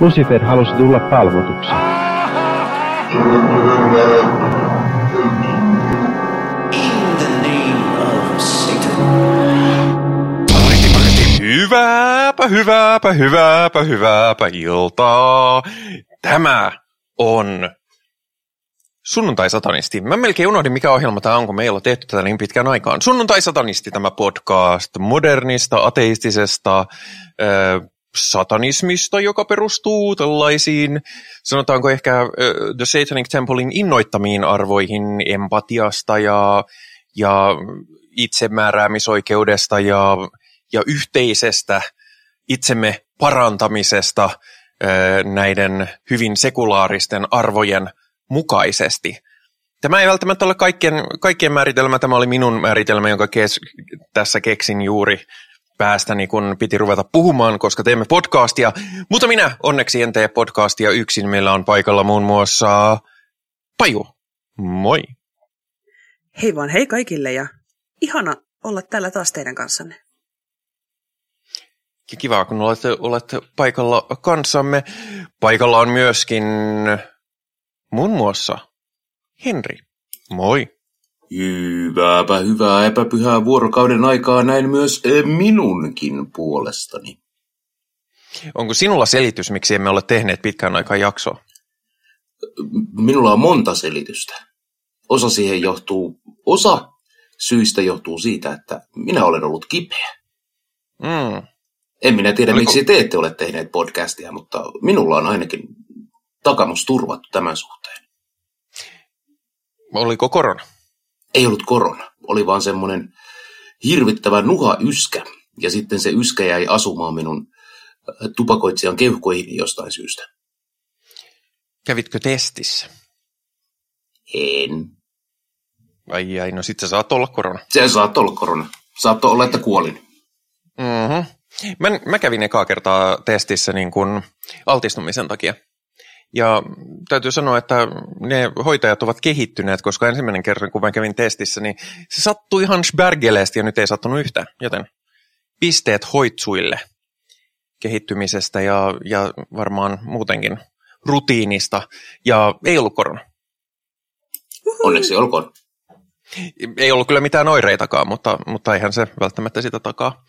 Lucifer halusi tulla palvotuksi. Hyvääpä, hyvääpä, hyvääpä, hyvääpä iltaa. Tämä on Sunnuntai-satanisti. Mä melkein unohdin, mikä ohjelma tämä on, kun meillä on tehty tätä niin pitkään aikaan. Sunnuntai-satanisti tämä podcast modernista, ateistisesta, satanismista, joka perustuu tällaisiin, sanotaanko ehkä äh, The Satanic Templein innoittamiin arvoihin empatiasta ja, ja itsemääräämisoikeudesta ja, ja yhteisestä itsemme parantamisesta äh, näiden hyvin sekulaaristen arvojen mukaisesti. Tämä ei välttämättä ole kaikkien, kaikkien määritelmä, tämä oli minun määritelmä, jonka kes, tässä keksin juuri päästäni, kun piti ruveta puhumaan, koska teemme podcastia. Mutta minä onneksi en tee podcastia yksin. Meillä on paikalla muun muassa Paju. Moi. Hei vaan hei kaikille ja ihana olla täällä taas teidän kanssanne. Kiva, kun olette, olette paikalla kanssamme. Paikalla on myöskin muun muassa Henri. Moi. Hyvääpä hyvää epäpyhää vuorokauden aikaa näin myös eh, minunkin puolestani. Onko sinulla selitys, miksi emme ole tehneet pitkään aikaa jaksoa? Minulla on monta selitystä. Osa siihen johtuu, osa syistä johtuu siitä, että minä olen ollut kipeä. Mm. En minä tiedä, Oliko- miksi te ette ole tehneet podcastia, mutta minulla on ainakin takamus turvattu tämän suhteen. Oliko korona? Ei ollut korona, oli vaan semmoinen hirvittävä nuha yskä. Ja sitten se yskä jäi asumaan minun äh, tupakoitsijan keuhkoihin jostain syystä. Kävitkö testissä? En. Ai ai, no sit sä saat olla korona. Se saattoi olla korona. Saattoi olla, että kuolin. Mm-hmm. Mä, mä kävin ekaa kertaa testissä niin kun altistumisen takia. Ja täytyy sanoa, että ne hoitajat ovat kehittyneet, koska ensimmäinen kerran, kun mä kävin testissä, niin se sattui ihan sbergeleesti ja nyt ei sattunut yhtään. Joten pisteet hoitsuille kehittymisestä ja, ja varmaan muutenkin rutiinista. Ja ei ollut korona. Onneksi olkoon. Ei ollut kyllä mitään oireitakaan, mutta, mutta eihän se välttämättä sitä takaa.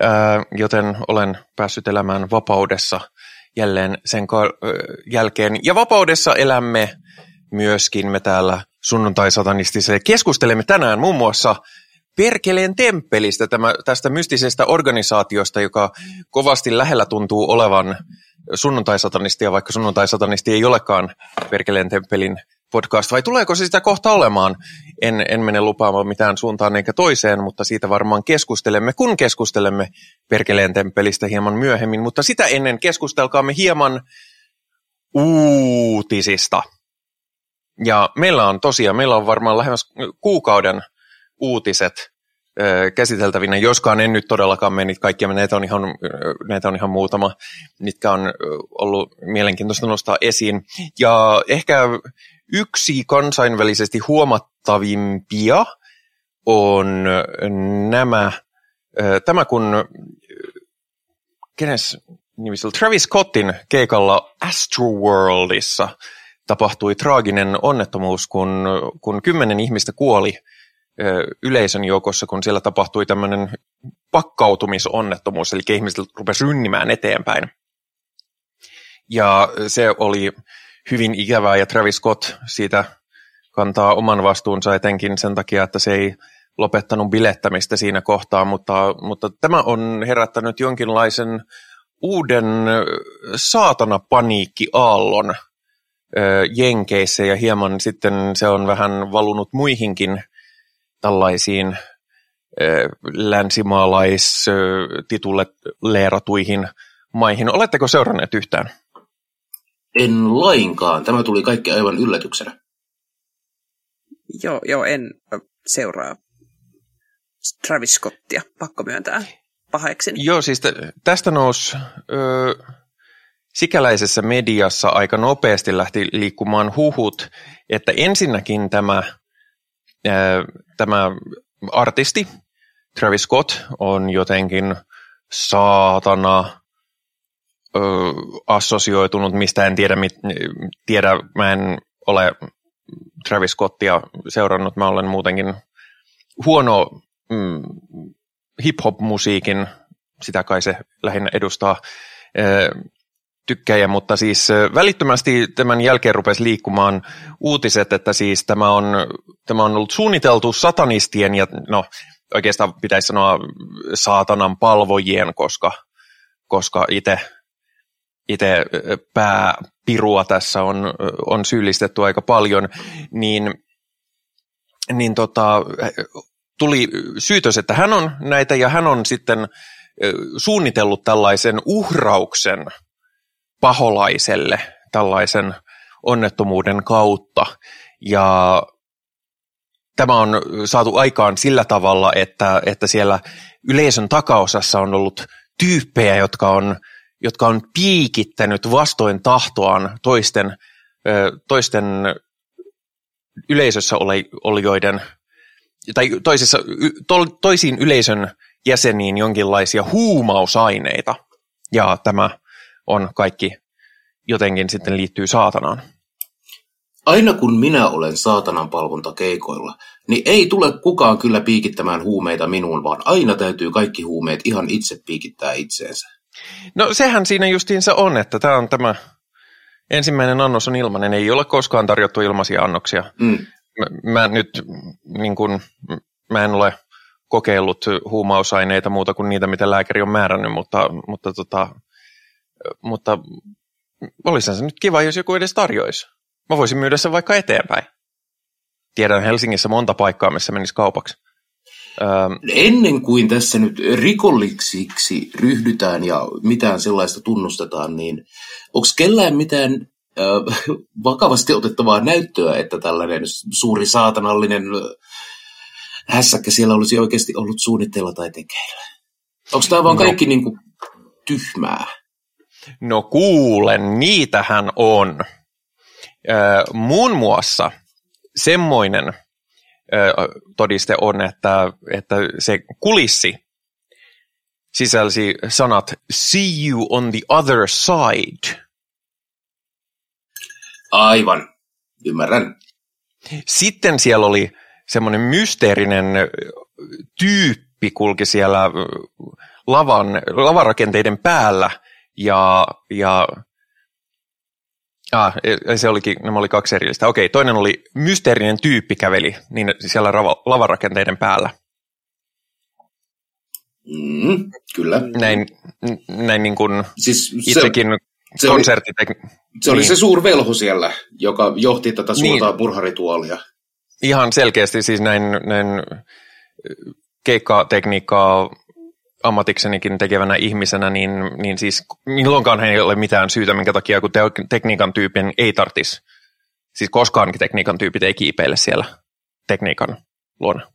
Ää, joten olen päässyt elämään vapaudessa jälleen sen jälkeen. Ja vapaudessa elämme myöskin me täällä sunnuntai-satanistiselle. Keskustelemme tänään muun muassa Perkeleen temppelistä, tämä, tästä mystisestä organisaatiosta, joka kovasti lähellä tuntuu olevan sunnuntai-satanistia, vaikka sunnuntai-satanisti ei olekaan Perkeleen temppelin podcast, vai tuleeko se sitä kohta olemaan? En, en mene lupaamaan mitään suuntaan eikä toiseen, mutta siitä varmaan keskustelemme, kun keskustelemme Perkeleen temppelistä hieman myöhemmin, mutta sitä ennen keskustelkaamme hieman uutisista. Ja meillä on tosiaan, meillä on varmaan lähemmäs kuukauden uutiset käsiteltävinä, joskaan en nyt todellakaan mene kaikkia, näitä on, ihan, näitä on ihan muutama, mitkä on ollut mielenkiintoista nostaa esiin. Ja ehkä yksi kansainvälisesti huomattavimpia on nämä, tämä kun, kenes nimisellä, Travis Scottin keikalla Astroworldissa tapahtui traaginen onnettomuus, kun, kun kymmenen ihmistä kuoli yleisön joukossa, kun siellä tapahtui tämmöinen pakkautumisonnettomuus, eli ihmiset rupesi rynnimään eteenpäin. Ja se oli hyvin ikävää, ja Travis Scott siitä kantaa oman vastuunsa etenkin sen takia, että se ei lopettanut bilettämistä siinä kohtaa, mutta, mutta tämä on herättänyt jonkinlaisen uuden saatanapaniikki-aallon Jenkeissä, ja hieman sitten se on vähän valunut muihinkin tällaisiin ö, länsimaalais-tituleeratuihin maihin. Oletteko seuranneet yhtään? En lainkaan. Tämä tuli kaikki aivan yllätyksenä. Joo, joo, en seuraa Travis Scottia, pakko myöntää pahakseni. Joo, siis tä- tästä nousi ö, sikäläisessä mediassa aika nopeasti lähti liikkumaan huhut, että ensinnäkin tämä, ö, tämä artisti, Travis Scott, on jotenkin saatana ö, assosioitunut, mistä en tiedä, mit, tiedä, mä en ole Travis Scottia seurannut, mä olen muutenkin huono mm, hip-hop-musiikin, sitä kai se lähinnä edustaa, tykkäjä, mutta siis välittömästi tämän jälkeen rupesi liikkumaan uutiset, että siis tämä on, tämä on ollut suunniteltu satanistien ja no oikeastaan pitäisi sanoa saatanan palvojien, koska, koska itse itse pääpirua tässä on, on syyllistetty aika paljon, niin, niin tota, tuli syytös, että hän on näitä ja hän on sitten suunnitellut tällaisen uhrauksen paholaiselle tällaisen onnettomuuden kautta. Ja tämä on saatu aikaan sillä tavalla, että, että siellä yleisön takaosassa on ollut tyyppejä, jotka on, jotka on piikittänyt vastoin tahtoaan toisten, toisten yleisössä olijoiden tai toisissa, to, toisiin yleisön jäseniin jonkinlaisia huumausaineita. Ja tämä on kaikki jotenkin sitten liittyy saatanaan. Aina kun minä olen saatanan palvontakeikoilla, niin ei tule kukaan kyllä piikittämään huumeita minuun, vaan aina täytyy kaikki huumeet ihan itse piikittää itseensä. No sehän siinä justiinsa on, että tämä on tämä ensimmäinen annos on ilmainen, ei ole koskaan tarjottu ilmaisia annoksia. Mm. Mä, mä nyt niin kun, mä en ole kokeillut huumausaineita muuta kuin niitä, mitä lääkäri on määrännyt, mutta, mutta, tota, mutta olisihan se nyt kiva, jos joku edes tarjoisi. Mä voisin myydä sen vaikka eteenpäin. Tiedän Helsingissä monta paikkaa, missä menisi kaupaksi. Öö, Ennen kuin tässä nyt rikollisiksi ryhdytään ja mitään sellaista tunnustetaan, niin onko kellään mitään ö, vakavasti otettavaa näyttöä, että tällainen suuri saatanallinen hässäkkä siellä olisi oikeasti ollut suunnitteilla tai tekeillä? Onko tämä vaan no. kaikki niin kuin tyhmää? No kuulen, niitähän on. Ö, muun muassa semmoinen todiste on, että, että se kulissi sisälsi sanat see you on the other side. Aivan, ymmärrän. Sitten siellä oli semmoinen mysteerinen tyyppi kulki siellä lavan, lavarakenteiden päällä ja, ja Ah, se olikin, nämä oli kaksi erillistä. Okei, toinen oli mysteerinen tyyppi käveli niin siellä rava, lavarakenteiden päällä. Mm, kyllä. Näin, näin niin kuin siis itsekin se, konsertti... Se oli, se oli niin. se suurvelho siellä, joka johti tätä suurta niin. purharituolia. Ihan selkeästi siis näin, näin keikkatekniikkaa ammatiksenikin tekevänä ihmisenä, niin, niin siis milloinkaan ei ole mitään syytä, minkä takia kun te, tekniikan tyypin ei tartisi. Siis koskaankin tekniikan tyypit ei kiipeile siellä tekniikan luona.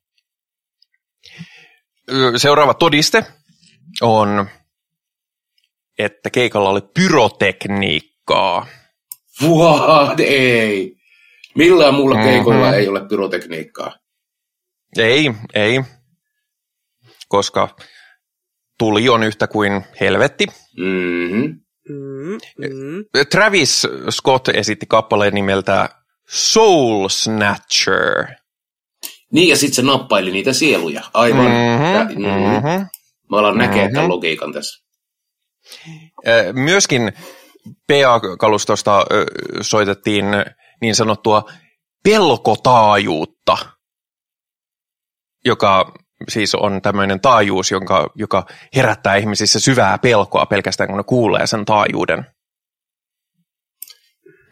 Seuraava todiste on, että keikalla oli pyrotekniikkaa. What? Ei. Millään muulla mm-hmm. keikoilla ei ole pyrotekniikkaa. Ei, ei. Koska tuli on yhtä kuin helvetti. Mm-hmm. Mm-hmm. Travis Scott esitti kappaleen nimeltä Soul Snatcher. Niin, ja sitten se nappaili niitä sieluja. Aivan. Mm-hmm. Mm-hmm. Mä alan näkee mm-hmm. tämän logiikan tässä. Myöskin PA-kalustosta soitettiin niin sanottua pelkotaajuutta, joka siis on tämmöinen taajuus, jonka, joka herättää ihmisissä syvää pelkoa pelkästään, kun ne kuulee sen taajuuden.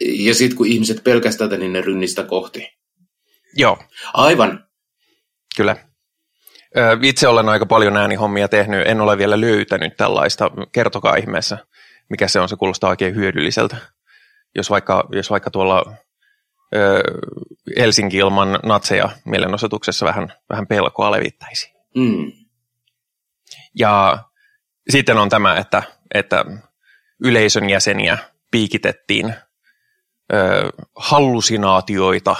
Ja sitten kun ihmiset pelkästään niin ne rynnistä kohti. Joo. Aivan. Kyllä. Itse olen aika paljon äänihommia tehnyt, en ole vielä löytänyt tällaista. Kertokaa ihmeessä, mikä se on, se kuulostaa oikein hyödylliseltä. Jos vaikka, jos vaikka tuolla Helsinki ilman natseja mielenosoituksessa vähän, vähän pelkoa levittäisi. Mm. Ja sitten on tämä, että, että yleisön jäseniä piikitettiin ö, hallusinaatioita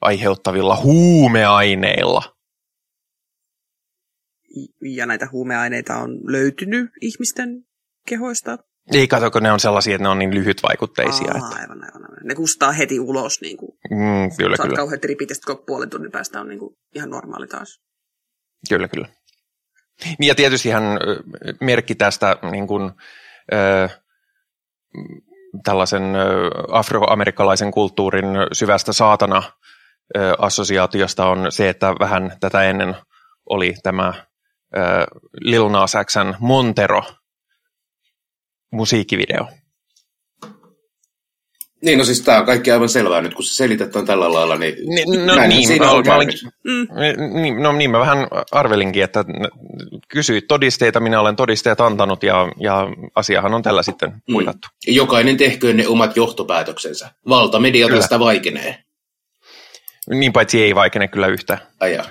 aiheuttavilla huumeaineilla. Ja näitä huumeaineita on löytynyt ihmisten kehoista Ei kato, kun ne on sellaisia, että ne on niin lyhytvaikutteisia. Aa, että, aivan, aivan. Ne kustaa heti ulos, niin kuin, mm, kyllä, saat kyllä, kauheat ripit, ja sitten kun puolen tunnin päästä on niin kuin, ihan normaali taas. kyllä, kyllä. Niin ja tietysti ihan merkki tästä niin kuin, ö, tällaisen afroamerikkalaisen kulttuurin syvästä saatana assosiaatiosta on se, että vähän tätä ennen oli tämä ö, Lil Nas Xn Montero musiikkivideo. Niin, no siis tämä on kaikki aivan selvää nyt, kun se selitetään tällä lailla, niin Ni, no näinhän niin, siinä mä, on mä olin. Mm. niin, no niin, mä vähän arvelinkin, että kysyit todisteita, minä olen todisteet antanut ja, ja asiahan on tällä sitten Mm. puitattu. Jokainen tehköön ne omat johtopäätöksensä. Valtamedia Kyllä. tästä vaikenee. Niin paitsi ei vaikene kyllä yhtään. Aja.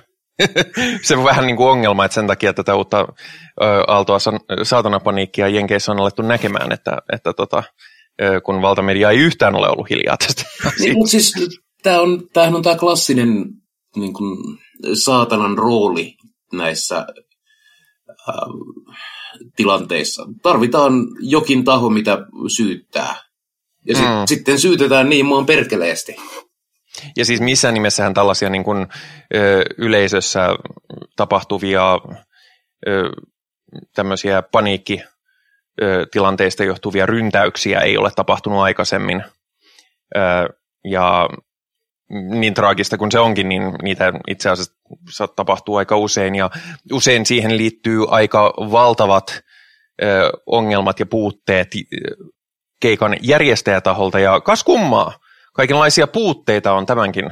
Se on vähän niin kuin ongelma, että sen takia tätä uutta ö, aaltoa san- saatanapaniikkia Jenkeissä on alettu näkemään, että, että tota, kun valtamedia ei yhtään ole ollut hiljaa tästä Niin, mutta siis tämä on, tämähän on tämä klassinen niin kuin, saatanan rooli näissä äh, tilanteissa. Tarvitaan jokin taho, mitä syyttää. Ja sit, Mm. sitten syytetään niin maan perkeleesti. Ja siis missään nimessähän tällaisia niin kuin, ö, yleisössä tapahtuvia ö, tämmöisiä paniikki tilanteista johtuvia ryntäyksiä ei ole tapahtunut aikaisemmin. Ja niin traagista kuin se onkin, niin niitä itse asiassa sa- tapahtuu aika usein. Ja usein siihen liittyy aika valtavat ongelmat ja puutteet keikan järjestäjätaholta. Ja kas kummaa, kaikenlaisia puutteita on tämänkin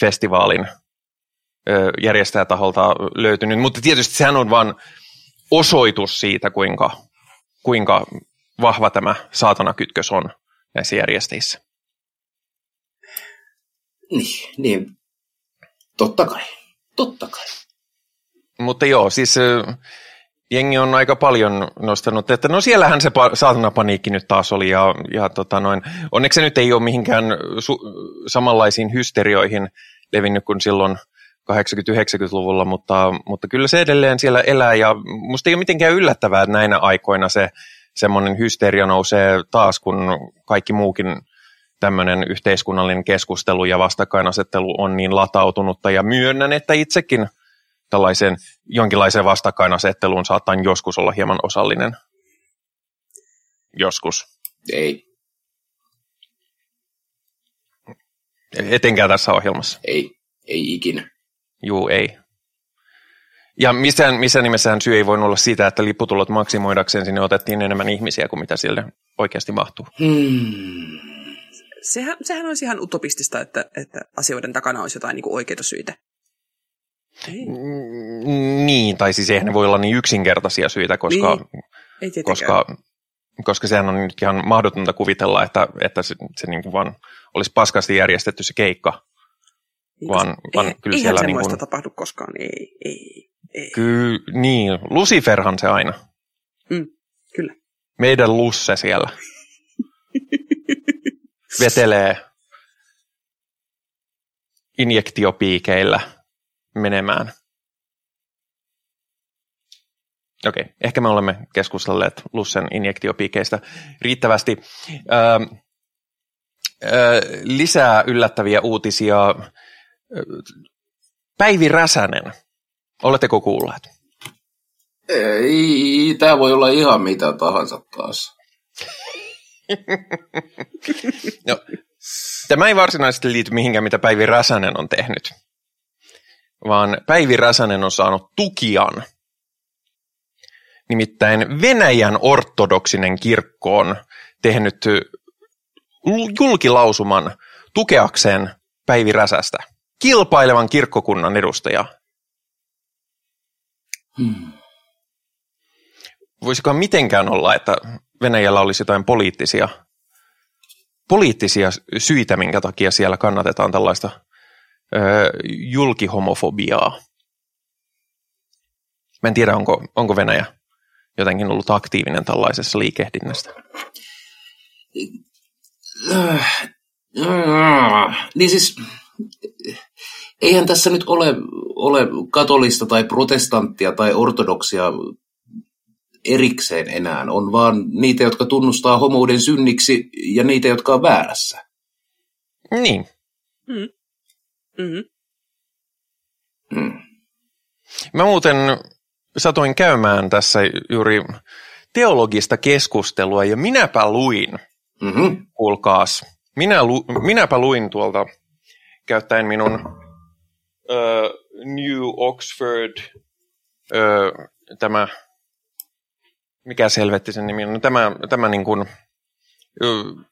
festivaalin järjestäjätaholta löytynyt, mutta tietysti sehän on vain osoitus siitä, kuinka, kuinka vahva tämä saatanakytkös on näissä järjestäjissä. Niin, niin. Totta kai. Totta kai. Mutta joo, siis jengi on aika paljon nostanut, että no siellähän se pa- saatanapaniikki nyt taas oli ja, ja tota noin, onneksi se nyt ei ole mihinkään su- samanlaisiin hysterioihin levinnyt kuin silloin 80-90-luvulla, mutta, mutta kyllä se edelleen siellä elää ja musta ei ole mitenkään yllättävää, että näinä aikoina se semmoinen hysteria nousee taas, kun kaikki muukin tämmöinen yhteiskunnallinen keskustelu ja vastakkainasettelu on niin latautunutta ja myönnän, että itsekin tällaiseen jonkinlaiseen vastakkainasetteluun saattaa joskus olla hieman osallinen. Joskus. Ei, Etenkään tässä ohjelmassa. ei, ei ikinä. Juu, ei. Ja missään, missään nimessähän syy ei voinut olla sitä, että lipputulot maksimoidakseen sinne otettiin enemmän ihmisiä kuin mitä sille oikeasti mahtuu. Hmm. Sehän, sehän olisi ihan utopistista, että, että asioiden takana olisi jotain niin oikeita syitä. Ei, Mm, Niin, tai siis eihän ne voi olla niin yksinkertaisia syitä, koska, Niin, ei koska, koska sehän on nyt ihan mahdotonta kuvitella, että, että se, se niin kuin vaan olisi paskasti järjestetty se keikka. Vaan- vaan ei, kyllä siellä niin kuin- tapahdu koskaan. Ei, ei, ei. Kyllä, niin, Luciferhan se aina. Mm, kyllä. Meidän Lusse siellä. Vetelee injektiopiikeillä menemään. Okei, ehkä me olemme keskustelleet Lussen injektiopiikeistä riittävästi. Öö, öö, lisää yllättäviä uutisia. Päivi Räsänen, oletteko kuulleet? Ei, tämä voi olla ihan mitä tahansa taas. No, tämä ei varsinaisesti liity mihinkään, mitä Päivi Räsänen on tehnyt, vaan Päivi Räsänen on saanut tukian. Nimittäin Venäjän ortodoksinen kirkko on tehnyt julkilausuman tukeakseen Päivi Räsästä, kilpailevan kirkkokunnan edustajaa. Hmm. Voisikohan mitenkään olla, että Venäjällä olisi jotain poliittisia, poliittisia syitä, minkä takia siellä kannatetaan tällaista ö, julkihomofobiaa. Mä en tiedä, onko, onko Venäjä jotenkin ollut aktiivinen tällaisessa liikehdinnästä. Niin siis, eihän tässä nyt ole, ole katolista tai protestanttia tai ortodoksia erikseen enää. On vaan niitä, jotka tunnustaa homouden synniksi ja niitä, jotka on väärässä. Niin. Mm. Mm-hmm. Mm. Mä muuten satuin käymään tässä juuri teologista keskustelua ja minäpä luin, mm-hmm. kuulkaas, minä lu, minäpä luin tuolta käyttäen minun uh, New Oxford, uh, tämä, mikä selvetti sen nimi no, tämä, tämä niin kuin,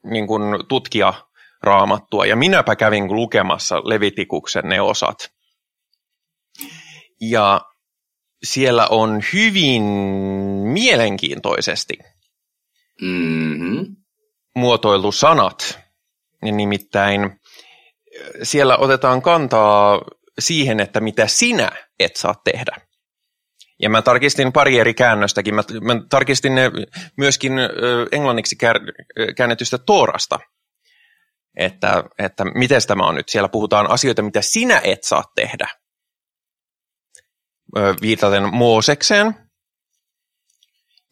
niin kuin tutkija raamattua, ja minäpä kävin lukemassa Levitikuksen ne osat. Ja siellä on hyvin mielenkiintoisesti mm-hmm. muotoiltu sanat. Nimittäin siellä otetaan kantaa siihen, että mitä sinä et saa tehdä. Ja mä tarkistin pari eri käännöstäkin. Mä, mä tarkistin ne myöskin englanniksi käännetystä Toorasta, että, että miten tämä on nyt. Siellä puhutaan asioita, mitä sinä et saa tehdä viitaten Moosekseen.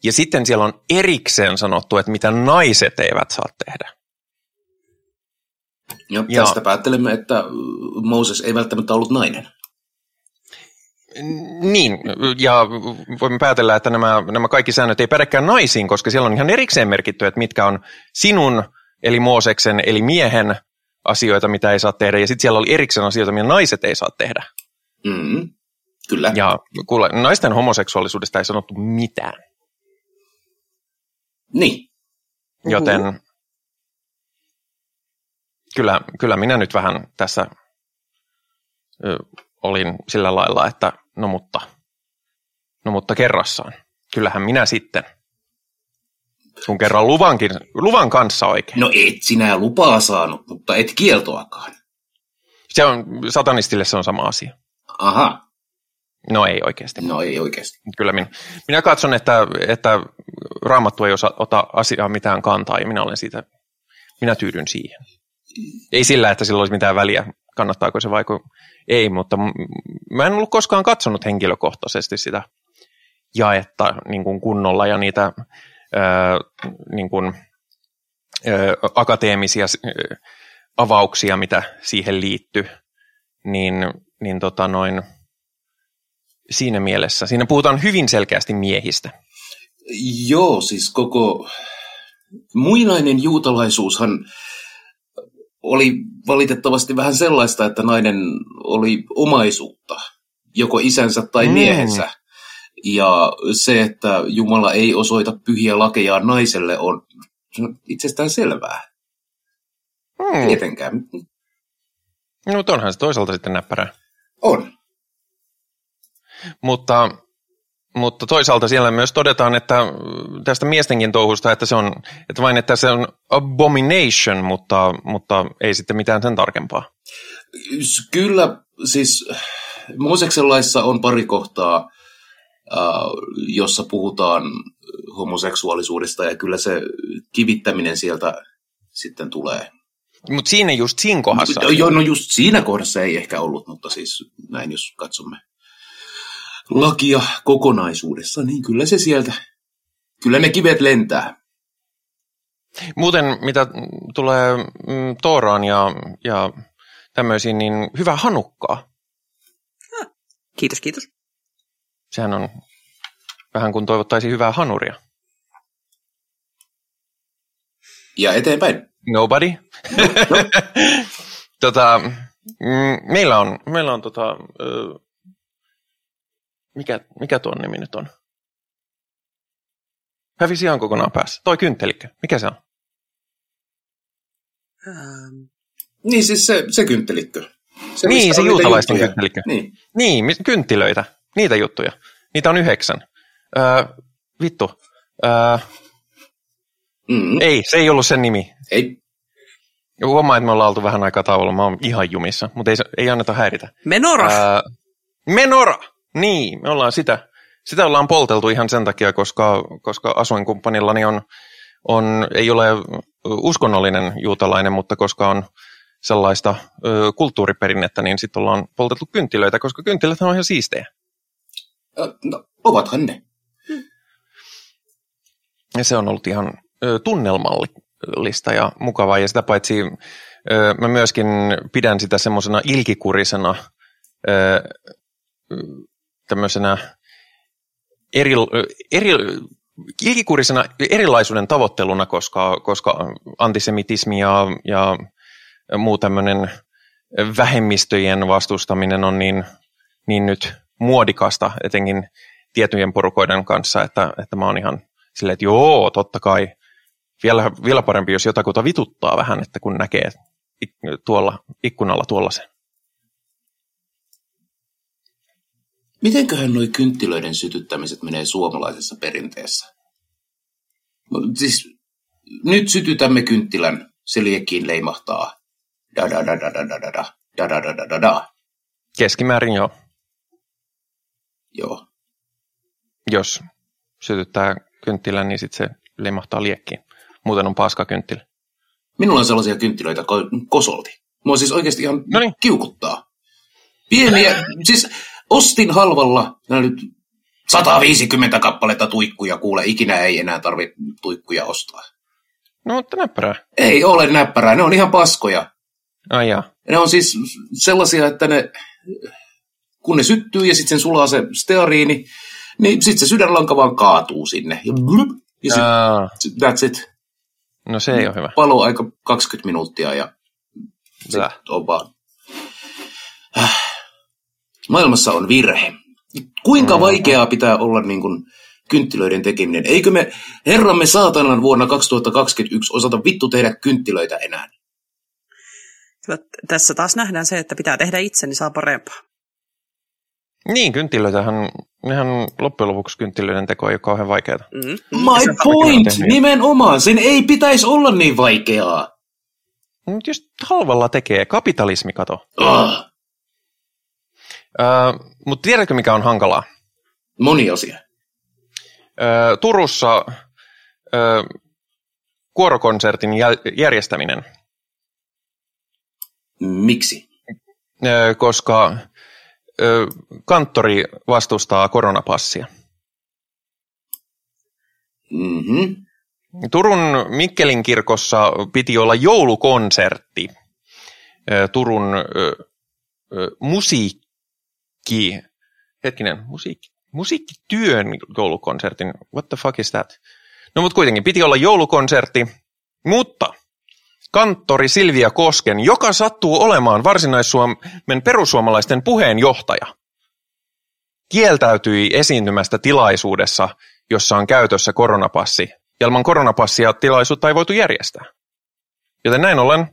Ja sitten siellä on erikseen sanottu, että mitä naiset eivät saa tehdä. Ja, ja tästä päättelemme, että Mooses ei välttämättä ollut nainen. Niin, ja voimme päätellä, että nämä, nämä kaikki säännöt ei pädekään naisiin, koska siellä on ihan erikseen merkitty, että mitkä on sinun, eli Mooseksen, eli miehen asioita, mitä ei saa tehdä, ja sitten siellä oli erikseen asioita, mitä naiset ei saa tehdä. Mm. Kyllä. Ja kuule, naisten homoseksuaalisuudesta ei sanottu mitään. Niin. Joten uhuh. Kyllä, kyllä minä nyt vähän tässä ö, olin sillä lailla, että no mutta, no mutta kerrassaan. Kyllähän minä sitten, kun kerran luvankin, luvan kanssa oikein. No et sinä lupaa saanut, mutta et kieltoakaan. Se on, satanistille se on sama asia. Aha. No ei oikeasti. No ei oikeasti. Kyllä minä, minä katson, että, että raamattu ei osa, ota asiaa mitään kantaa ja minä olen siitä, minä tyydyn siihen. Ei sillä, että sillä olisi mitään väliä, kannattaako se vai ei, mutta mä en ollut koskaan katsonut henkilökohtaisesti sitä jaetta niin kuin kunnolla ja niitä ää, niin kuin, ää, akateemisia ää, avauksia, mitä siihen liittyy, niin, niin tota noin, siinä mielessä. Siinä puhutaan hyvin selkeästi miehistä. Joo, siis koko muinainen juutalaisuushan oli valitettavasti vähän sellaista, että nainen oli omaisuutta, joko isänsä tai mm. miehensä. Ja se, että Jumala ei osoita pyhiä lakeja naiselle, on itsestään selvää. Mm. Tietenkään. No onhan se toisaalta sitten näppärää. On. Mutta, mutta toisaalta siellä myös todetaan, että tästä miestenkin touhusta, että se on, että vain että se on abomination, mutta, mutta ei sitten mitään sen tarkempaa. Kyllä, siis Mooseksen laissa on pari kohtaa, jossa puhutaan homoseksuaalisuudesta ja kyllä se kivittäminen sieltä sitten tulee. Mutta siinä just siinä kohdassa. Joo, no just siinä kohdassa ei ehkä ollut, mutta siis näin jos katsomme lakia kokonaisuudessa, niin kyllä se sieltä, kyllä ne kivet lentää. Muuten mitä tulee mm, Tooraan ja, ja tämmöisiin, niin hyvää hanukkaa. Kiitos, kiitos. Sehän on vähän kuin toivottaisiin hyvää hanuria. Ja eteenpäin. Nobody. No, no. tota, mm, meillä on, meillä on tota, mikä, mikä tuon nimi nyt on? Hävisi ihan kokonaan päässä. Toi kynttelikkö. Mikä se on? Ähm. Niin siis se, se kynttelikkö. Se, niin, se juutalaisten kynttelikkö. Niin. niin, kynttilöitä. Niitä juttuja. Niitä on yhdeksän. Öö, vittu. Öö, mm. Ei, se ei ollut sen nimi. Ei. Huomaa, että me ollaan oltu vähän aikaa tauolla. Mä oon ihan jumissa, mutta ei, ei anneta häiritä. Menora! Öö, Menora! Niin, me ollaan sitä, sitä ollaan polteltu ihan sen takia, koska, koska asuinkumppanillani on, on, ei ole uskonnollinen juutalainen, mutta koska on sellaista ö, kulttuuriperinnettä, niin sitten ollaan poltettu kynttilöitä, koska kynttilät on ihan siistejä. No, ovathan ne. Ja se on ollut ihan ö, tunnelmallista ja mukavaa. Ja sitä paitsi ö, mä myöskin pidän sitä semmoisena ilkikurisena ö, tämmöisenä eri, eri, ilkikurisena erilaisuuden tavoitteluna, koska, koska antisemitismi ja, ja muu tämmöinen vähemmistöjen vastustaminen on niin, niin nyt muodikasta, etenkin tiettyjen porukoiden kanssa, että, että mä oon ihan silleen, että joo, totta kai. Vielä, vielä parempi, jos jotakuta vituttaa vähän, että kun näkee tuolla ikkunalla tuollaisen. Mitenköhän nuo kynttilöiden sytyttämiset menee suomalaisessa perinteessä? No, siis nyt sytytämme kynttilän, se liekkiin leimahtaa. Da da da da da da da da da da da da da. Keskimäärin joo. Joo. Jos sytyttää kynttilän, niin sitten se leimahtaa liekkiin. Muuten on paska kynttilä. Minulla on sellaisia kynttilöitä ko- kosolti. Mua siis oikeasti ihan Noniin. kiukuttaa. Pieniä, siis ostin halvalla, nämä nyt 150 kappaletta tuikkuja, kuule, ikinä ei enää tarvitse tuikkuja ostaa. No, mutta näppärää. Ei ole näppärää, ne on ihan paskoja. Ai jaa. Ne on siis sellaisia, että ne, kun ne syttyy ja sitten sen sulaa se steariini, niin sitten se sydänlanka vaan kaatuu sinne. Ja, blup, ja sit, Aa, that's it. no se ei ole hyvä. Palo aika 20 minuuttia ja Blä. sit on vaan. Äh. Maailmassa on virhe. Kuinka Mm. vaikeaa pitää olla niin kuin kynttilöiden tekeminen? Eikö me herramme saatanan vuonna 2021 osata vittu tehdä kynttilöitä enää? Tässä taas nähdään se, että pitää tehdä itse, niin saa parempaa. Niin, kynttilöitähän, nehän loppujen lopuksi kynttilöiden teko ei ole kauhean vaikeaa. Mm. My point! Nimenomaan! Sen ei pitäisi olla niin vaikeaa. Mutta just halvalla tekee, kapitalismi kato. Ah, Öö, Mutta tiedätkö mikä on hankalaa? moni asia. Öö, Turussa öö, kuorokonsertin jäl- järjestäminen, Miksi? öö, koska öö, kanttori vastustaa koronapassia. Mm-hmm. Turun Mikkelin kirkossa piti olla joulukonsertti. Turun ö, musiikki, hetkinen, musiikki, musiikkityön joulukonsertin, what the fuck is that? No mutta kuitenkin piti olla joulukonsertti, mutta kanttori Silvia Kosken, joka sattuu olemaan Varsinais-Suomen perussuomalaisten puheenjohtaja, kieltäytyi esiintymästä tilaisuudessa, jossa on käytössä koronapassi. Ja ilman koronapassia tilaisuutta ei voitu järjestää. Joten näin ollen,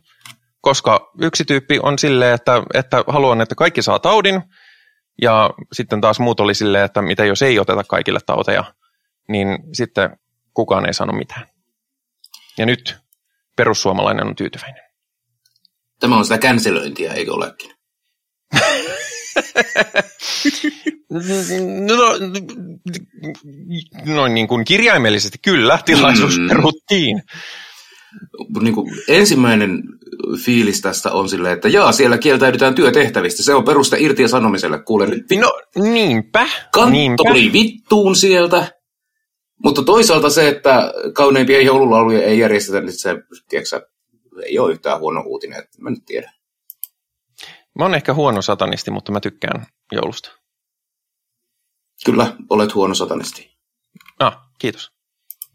koska yksi tyyppi on silleen, että, että haluan, että kaikki saa taudin, ja sitten taas muut oli silleen, että mitä jos ei oteta kaikille tauteja, niin sitten kukaan ei sano mitään. Ja nyt perussuomalainen on tyytyväinen. Tämä on sitä känselöintiä, eikö olekin? No, noin niin kuin kirjaimellisesti kyllä, tilaisuus Mm. peruttiin. Niin kuin ensimmäinen fiilis tästä on silleen, että jaa, siellä kieltäydytään työtehtävistä. Se on peruste irti ja sanomiselle. Kuule nyt, No niinpä, niinpä. kanttori vittuun sieltä. Mutta toisaalta se, että kauneimpia joululauluja ei järjestetä, niin se, tiedätkö, ei ole yhtään huono uutinen. että Mä nyt tiedän. Mä oon ehkä huono satanisti, mutta mä tykkään joulusta. Kyllä, olet huono satanisti. Ah, kiitos.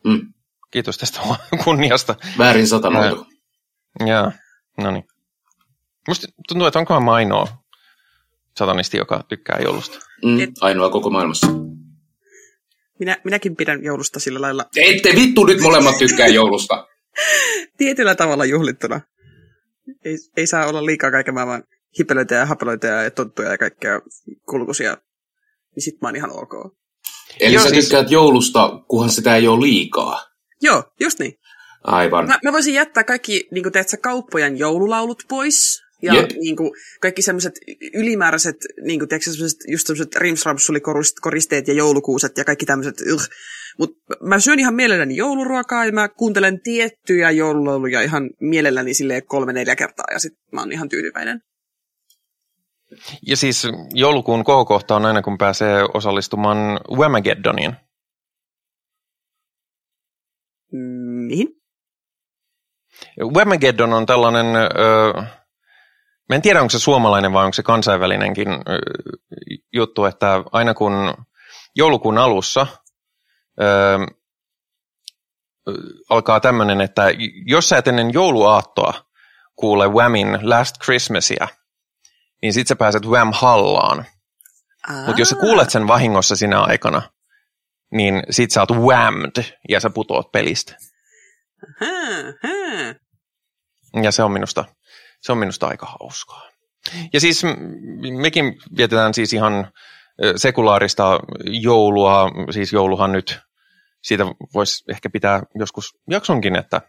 Mm. Kiitos tästä kunniasta. Väärin satanoitu. Jaa, no niin. Musta tuntuu, että onkohan mä ainoa satanisti, joka tykkää joulusta. Mm, ainoa koko maailmassa. Minä, minäkin pidän joulusta sillä lailla Ette vittu nyt molemmat tykkää joulusta. tietyllä tavalla juhlittuna. Ei, ei saa olla liikaa kaiken maailman hipelöitä ja hapeloita ja tonttuja ja kaikkea kulkusia. Niin sit mä oon ihan ok. Eli Joo, sä siis- tykkäät joulusta, kunhan sitä ei ole liikaa. Joo, just niin. Aivan. Mä, mä voisin jättää kaikki niin kuin teetkö, kauppojen joululaulut pois. Ja Jep. niin kuin, kaikki semmoiset ylimääräiset, niin kuin, tiedätkö, semmoset, just semmoiset rimsramsulikoristeet ja joulukuuset ja kaikki tämmöiset. Mutta mä syön ihan mielelläni jouluruokaa ja mä kuuntelen tiettyjä joululauluja ihan mielelläni silleen kolme-neljä kertaa ja sit mä oon ihan tyytyväinen. Ja siis joulukuun kohokohta on aina, kun pääsee osallistumaan Whamageddoniin. Mihin? Wemageddon on tällainen, ö, mä en tiedä onko se suomalainen vai onko se kansainvälinenkin ö, juttu, että aina kun joulukuun alussa ö, alkaa tämmöinen, että jos sä et ennen jouluaattoa kuule Whamin Last Christmasia, niin sit sä pääset Wham hallaan. Mutta jos sä kuulet sen vahingossa sinä aikana, niin sit sä oot whammed ja sä putoat pelistä. Ja se on minusta, se on minusta aika hauskaa. Ja siis mekin vietetään siis ihan sekulaarista joulua, siis jouluhan nyt, siitä voisi ehkä pitää joskus jaksonkin, että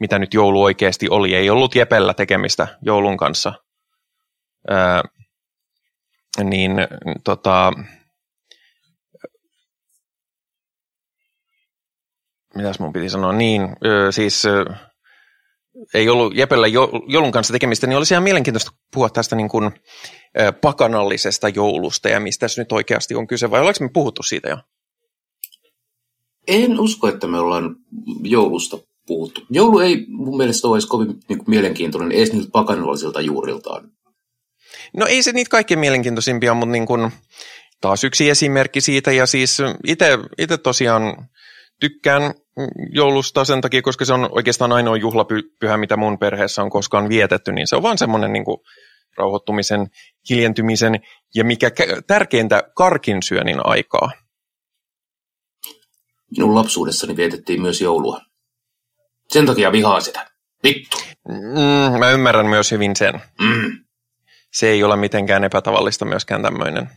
mitä nyt joulu oikeasti oli. Ei ollut Jepellä tekemistä joulun kanssa. Ää, niin tota, mitäs mun piti sanoa, niin ö, siis ö, ei ollut Jepellä joulun kanssa tekemistä, niin olisi ihan mielenkiintoista puhua tästä niin kuin, ö, pakanallisesta joulusta ja mistä tässä nyt oikeasti on kyse, vai ollaanko me puhuttu siitä jo? En usko, että me ollaan joulusta puhuttu. Joulu ei mun mielestä olisi kovin niin kuin, mielenkiintoinen edes niiltä pakanallisilta juuriltaan. No ei se niitä kaikkein mielenkiintoisimpia, mutta niin kuin, taas yksi esimerkki siitä, ja siis itse tosiaan tykkään joulusta sen takia, koska se on oikeastaan ainoa juhlapyhä, mitä mun perheessä on koskaan vietetty, niin se on vaan semmoinen niin kuin rauhoittumisen, hiljentymisen ja mikä tärkeintä, karkinsyönnin aikaa. Minun lapsuudessani vietettiin myös joulua. Sen takia vihaa sitä. Vittu. Mm, mä ymmärrän myös hyvin sen. Mm. Se ei ole mitenkään epätavallista myöskään tämmöinen,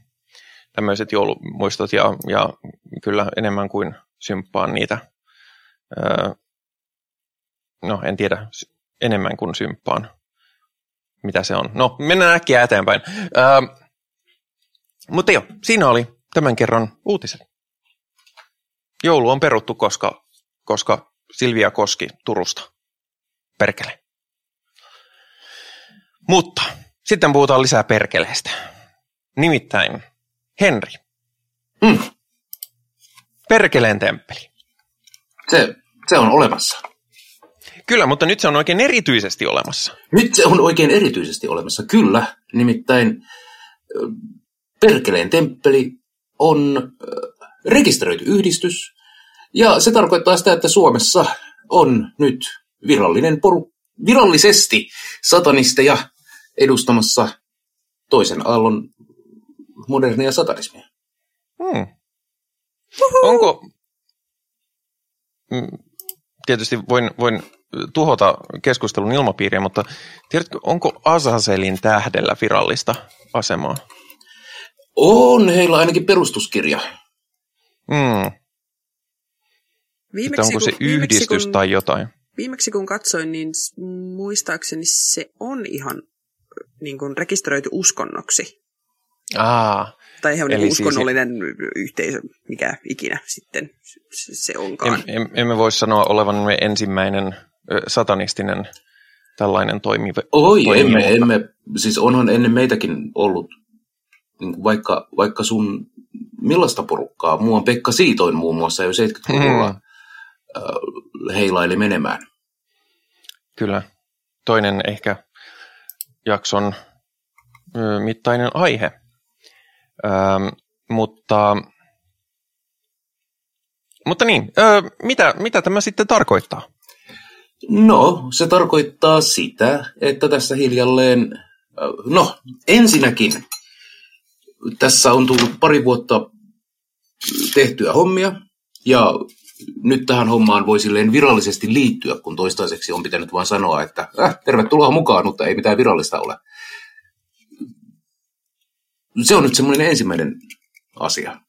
tämmöiset joulumuistot ja, ja kyllä enemmän kuin symppaan niitä. Öö, no, en tiedä enemmän kuin symppaan, mitä se on. No, mennään äkkiä eteenpäin. Öö, mutta joo, siinä oli tämän kerran uutiset. Joulu on peruttu, koska, koska Silvia Koski Turusta. Perkele. Mutta sitten puhutaan lisää perkeleestä. Nimittäin Henri. Mm. Perkeleen temppeli. Se, se on olemassa. Kyllä, mutta nyt se on oikein erityisesti olemassa. Nyt se on oikein erityisesti olemassa, kyllä. Nimittäin Perkeleen temppeli on rekisteröity yhdistys, ja se tarkoittaa sitä, että Suomessa on nyt virallinen poru, virallisesti satanisteja edustamassa toisen aallon modernia satanismia. Hmm. Onko, mm, tietysti voin, voin tuhota keskustelun ilmapiiriä, mutta tiedätkö, onko Azazelin tähdellä virallista asemaa? On, heillä ainakin perustuskirja. Hmm. Viimeksi, onko se kun, yhdistys kun, tai jotain? Viimeksi kun katsoin, niin muistaakseni se on ihan niin kuin rekisteröity uskonnoksi. Aa, tai ihan niin uskonnollinen siis... yhteisö, mikä ikinä sitten se onkaan. Em, em, emme voi sanoa olevan ensimmäinen satanistinen tällainen toimiva. Oi, toimiva. emme, emme, siis onhan ennen meitäkin ollut, niin vaikka, vaikka sun, millaista porukkaa, muuan Pekka Siitoin muun muassa jo 70-luvulla hmm. heilaili menemään. Kyllä. Toinen ehkä jakson mittainen aihe. Ähm, mutta, mutta niin, ö, mitä, mitä tämä sitten tarkoittaa? No, se tarkoittaa sitä, että tässä hiljalleen, no ensinnäkin tässä on tullut pari vuotta tehtyä hommia ja nyt tähän hommaan voi silleen virallisesti liittyä, kun toistaiseksi on pitänyt vain sanoa, että äh, tervetuloa mukaan, mutta ei mitään virallista ole se on nyt semmoinen ensimmäinen asia.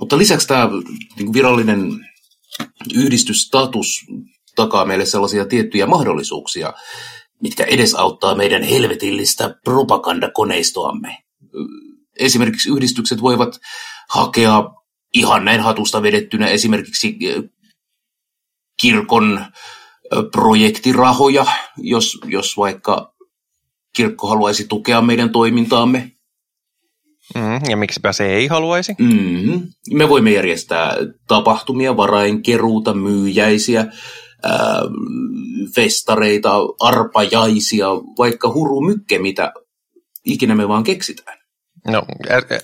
Mutta lisäksi tämä niin virallinen yhdistysstatus takaa meille sellaisia tiettyjä mahdollisuuksia, mitkä edesauttaa meidän helvetillistä propagandakoneistoamme. Esimerkiksi yhdistykset voivat hakea ihan näin hatusta vedettynä esimerkiksi eh, kirkon eh, projektirahoja, jos, jos vaikka kirkko haluaisi tukea meidän toimintaamme. Mm, ja miksipä se ei haluaisi? Mm, me voimme järjestää tapahtumia, varainkeruuta, myyjäisiä, ää, festareita, arpajaisia, vaikka huru mykke, mitä ikinä me vaan keksitään. No,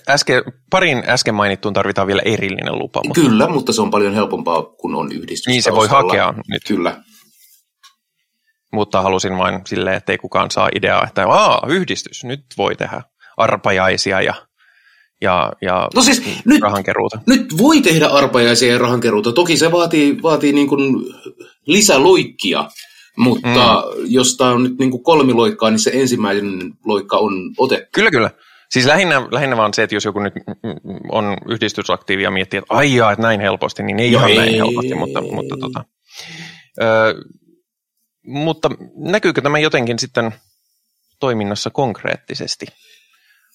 äsken, parin äsken mainittuun tarvitaan vielä erillinen lupa. Mutta... Kyllä, mutta se on paljon helpompaa, kun on yhdistys. Niin se voi hakea nyt. Kyllä. Mutta halusin vain silleen, että ei kukaan saa ideaa, että Aa, yhdistys, nyt voi tehdä arpajaisia ja, ja, ja no siis, nyt, rahankeruuta. Nyt voi tehdä arpajaisia ja rahankeruuta. Toki se vaatii, vaatii niin kuin lisäloikkia, mutta mm. jos tämä on nyt niin kuin kolmiloikkaa, niin se ensimmäinen loikka on otettu. Kyllä, kyllä. Siis lähinnä, lähinnä vaan se, että jos joku nyt on yhdistysaktiivi ja miettii, että aijaa, että näin helposti, niin ei ihan näin helposti, mutta, mutta, tota, ö, mutta näkyykö tämä jotenkin sitten toiminnassa konkreettisesti?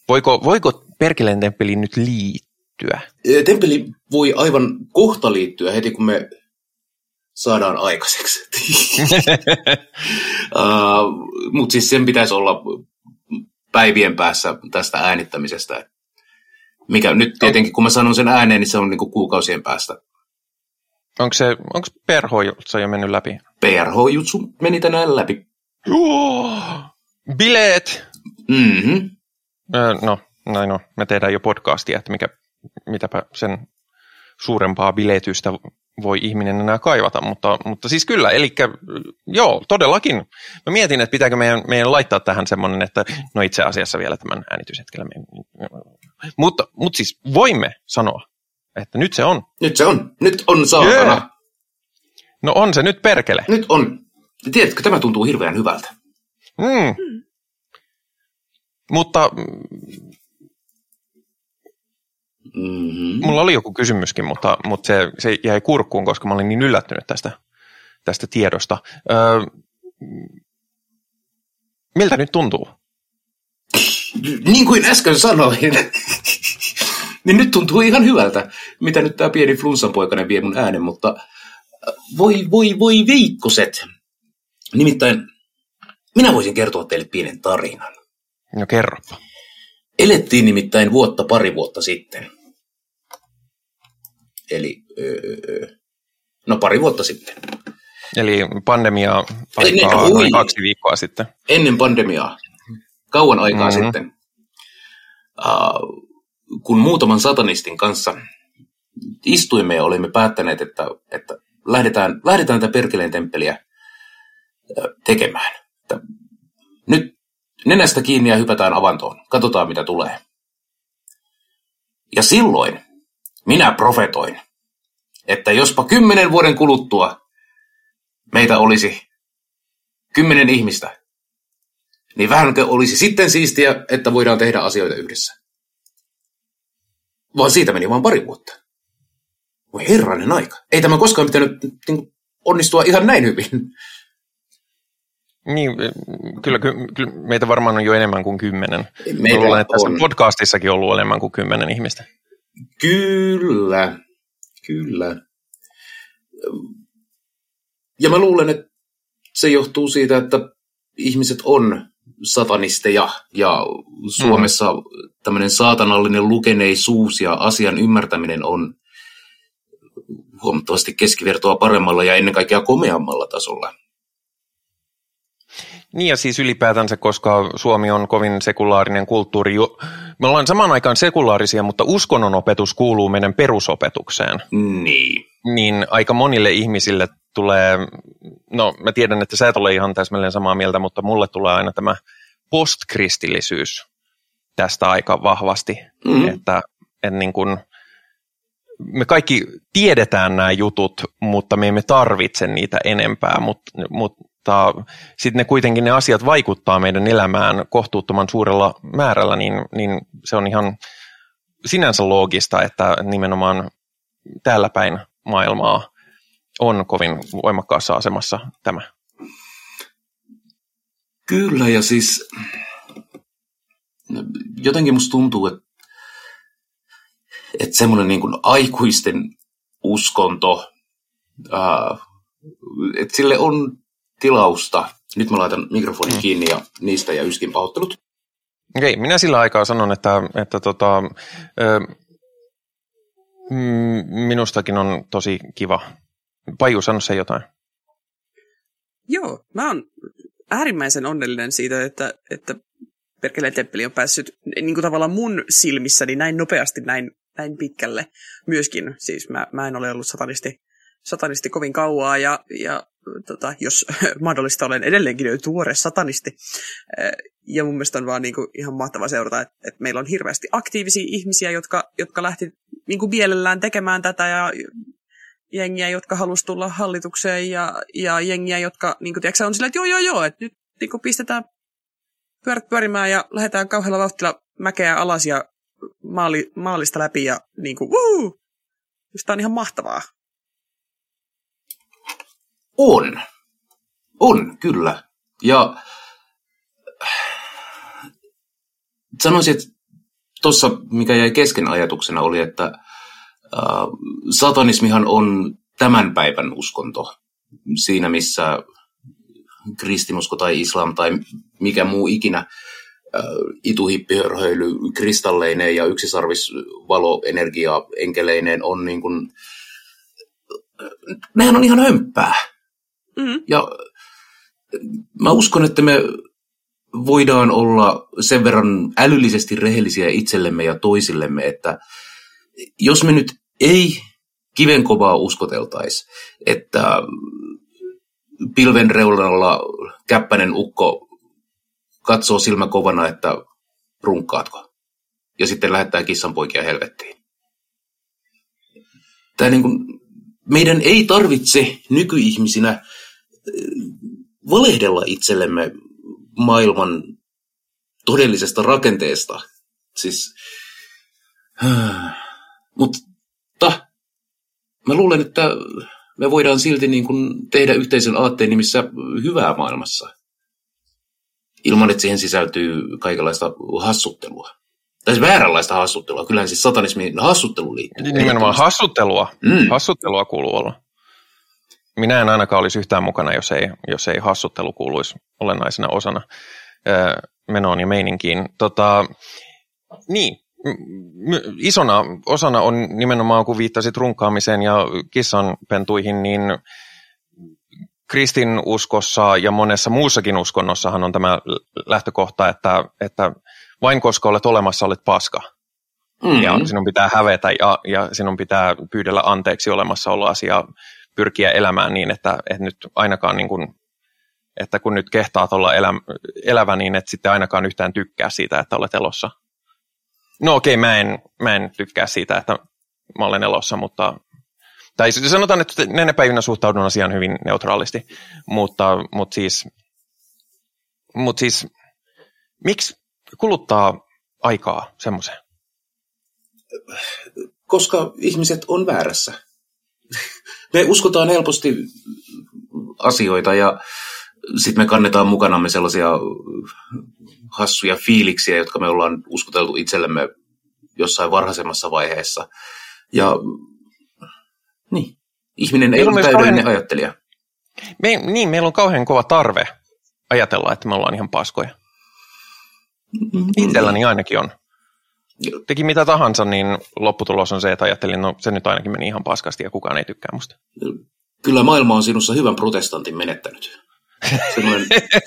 Voiko, voiko Perkeleen temppeliin nyt liittyä? Temppeli voi aivan kohta liittyä heti, kun me saadaan aikaiseksi. uh, Mutta siis sen pitäisi olla päivien päässä tästä äänittämisestä. Mikä nyt tietenkin, kun mä sanon sen ääneen, niin se on niinku kuukausien päästä. Onko se, onko PRH-jutsu jo mennyt läpi? PRH-jutsu meni tänään läpi. Joo! Bileet! Mm-hmm. Öö, no, näin no, me tehdään jo podcastia, että mikä, mitäpä sen suurempaa biletystä voi ihminen enää kaivata, mutta, mutta siis kyllä, eli joo, todellakin. Mä mietin, että pitääkö meidän, meidän laittaa tähän semmoinen, että no itse asiassa vielä tämän äänityshetkellä. Mutta, mutta siis voimme sanoa, että nyt se on. Nyt se on. Nyt on saatana. Yeah. No on se nyt perkele. Nyt on. Tiedätkö, tämä tuntuu hirveän hyvältä. Mm. Mutta Mm-hmm. Mulla oli joku kysymyskin, mutta, mutta se, se jäi kurkkuun, koska mä olin niin yllättynyt tästä, tästä tiedosta. Öö, miltä nyt tuntuu? Niin kuin äsken sanoin, niin nyt tuntuu ihan hyvältä, mitä nyt tämä pieni flunssanpoikainen vie mun äänen, mutta voi, voi, voi viikkoset. Nimittäin minä voisin kertoa teille pienen tarinan. No kerropa. Elettiin nimittäin vuotta pari vuotta sitten. Eli öö, no pari vuotta sitten. Eli pandemia aikaa noin kaksi viikkoa sitten. Ennen pandemiaa. Kauan aikaa mm-hmm. sitten. Uh, kun muutaman satanistin kanssa istuimme ja olimme päättäneet, että, että lähdetään, lähdetään tätä Perkeleen temppeliä tekemään. Että nyt nenästä kiinni ja hypätään avantoon. Katsotaan, mitä tulee. Ja silloin minä profetoin, että jospa kymmenen vuoden kuluttua meitä olisi kymmenen ihmistä, niin vähänkö olisi sitten siistiä, että voidaan tehdä asioita yhdessä. Vaan siitä meni vain pari vuotta. Voi herranen aika. Ei tämä koskaan pitänyt niin, onnistua ihan näin hyvin. Niin, kyllä, kyllä meitä varmaan on jo enemmän kuin kymmenen. Luulen, että tässä on. podcastissakin on ollut enemmän kuin kymmenen ihmistä. Kyllä, kyllä. Ja mä luulen, että se johtuu siitä, että ihmiset on satanisteja ja Suomessa mm. tämmöinen saatanallinen lukeneisuus ja asian ymmärtäminen on huomattavasti keskivertoa paremmalla ja ennen kaikkea komeammalla tasolla. Niin ja siis ylipäätänsä, koska Suomi on kovin sekulaarinen kulttuuri. Me ollaan samaan aikaan sekulaarisia, mutta uskonnonopetus kuuluu meidän perusopetukseen. Niin. Niin aika monille ihmisille tulee, no mä tiedän, että sä et ole ihan täsmälleen samaa mieltä, mutta mulle tulee aina tämä postkristillisyys tästä aika vahvasti. Mm-hmm. Että, että niin kun, me kaikki tiedetään nämä jutut, mutta me emme tarvitse niitä enempää, mutta, mutta mutta sitten ne kuitenkin ne asiat vaikuttaa meidän elämään kohtuuttoman suurella määrällä, niin, niin se on ihan sinänsä loogista, että nimenomaan täällä päin maailmaa on kovin voimakkaassa asemassa tämä. Kyllä, ja siis jotenkin musta tuntuu, että, että semmoinen niin kuin aikuisten uskonto, ää, että sille on tilausta. Nyt mä laitan mikrofonin mm. kiinni ja niistä ja yskin pahoittelut. Okei, minä sillä aikaa sanon, että, että tota, ö, minustakin on tosi kiva. Paju, sano se jotain. Joo, mä oon äärimmäisen onnellinen siitä, että, että Perkeleen temppeli on päässyt niin kuin tavallaan mun silmissäni näin nopeasti näin, näin pitkälle myöskin. Siis mä, mä en ole ollut satanisti, satanisti kovin kauaa ja, ja tota, jos mahdollista olen edelleenkin tuore satanisti. Ja mun mielestä on vaan niin kuin ihan mahtava seurata, että, että meillä on hirveästi aktiivisia ihmisiä, jotka, jotka lähti niin kuin mielellään tekemään tätä ja jengiä, jotka halusi tulla hallitukseen ja, ja jengiä, jotka niin kuin, tiedätkö, on sillä, että joo, joo, joo, että nyt niin kuin pistetään pyörät pyörimään ja lähdetään kauhealla vauhtilla mäkeä alas ja maali, maalista läpi ja niin kuin, wuu! Tämä on ihan mahtavaa. On. On, kyllä. Ja sanoisin, että tuossa, mikä jäi kesken ajatuksena, oli, että äh, satanismihan on tämän päivän uskonto. Siinä, missä kristinusko tai islam tai mikä muu ikinä äh, ituhippihörhöily kristalleineen ja yksisarvisvaloenergia enkeleineen on niin kuin, nehän on ihan hömppää. Mm. Ja mä uskon, että me voidaan olla sen verran älyllisesti rehellisiä itsellemme ja toisillemme, että jos me nyt ei kivenkovaa uskoteltaisi, että pilven reunalla käppäinen ukko katsoo silmäkovana, että runkkaatko. Ja sitten lähettää kissanpoikia helvettiin. Tämä niin kuin, meidän ei tarvitse nykyihmisinä valehdella itsellemme maailman todellisesta rakenteesta. Siis, mutta mä luulen, että me voidaan silti niin kuin tehdä yhteisen aatteen nimissä hyvää maailmassa. Ilman, että siihen sisältyy kaikenlaista hassuttelua. Tai siis vääränlaista hassuttelua. Kyllähän siis satanismin hassuttelu liittyy. Nimenomaan hassuttelua. Mm. Hassuttelua kuuluu olla. Minä en ainakaan olisi yhtään mukana, jos ei, jos ei hassuttelu kuuluisi olennaisena osana menoon ja meininkiin. Tota, niin, isona osana on nimenomaan, kun viittasit runkaamiseen ja kissanpentuihin, niin kristinuskossa ja monessa muussakin uskonnossahan on tämä lähtökohta, että, että vain koska olet olemassa, olet paska. Mm-hmm. Ja sinun pitää hävetä ja, ja sinun pitää pyydellä anteeksi olemassaoloasi ja pyrkiä elämään niin, että, että nyt ainakaan niin kuin, että kun nyt kehtaat olla elä, elävä, niin et sitten ainakaan yhtään tykkää siitä, että olet elossa. No okei, okay, mä, en, mä en tykkää siitä, että mä olen elossa, mutta tai sanotaan, että näinä päivinä suhtaudun asiaan hyvin neutraalisti, mutta, mutta siis, mutta siis miksi kuluttaa aikaa semmoiseen? Koska ihmiset on väärässä. Me uskotaan helposti asioita ja sitten me kannetaan mukanamme sellaisia hassuja fiiliksiä, jotka me ollaan uskoteltu itsellemme jossain varhaisemmassa vaiheessa. Ja niin, ihminen ei ole täydellinen kauhean... ajattelija. Me, niin, meillä on kauhean kova tarve ajatella, että me ollaan ihan paskoja. Mm-hmm. Itselläni ainakin on. Teki mitä tahansa, niin lopputulos on se, että ajattelin, no se nyt ainakin meni ihan paskasti ja kukaan ei tykkää musta. Kyllä maailma on sinussa hyvän protestantin menettänyt semmoinen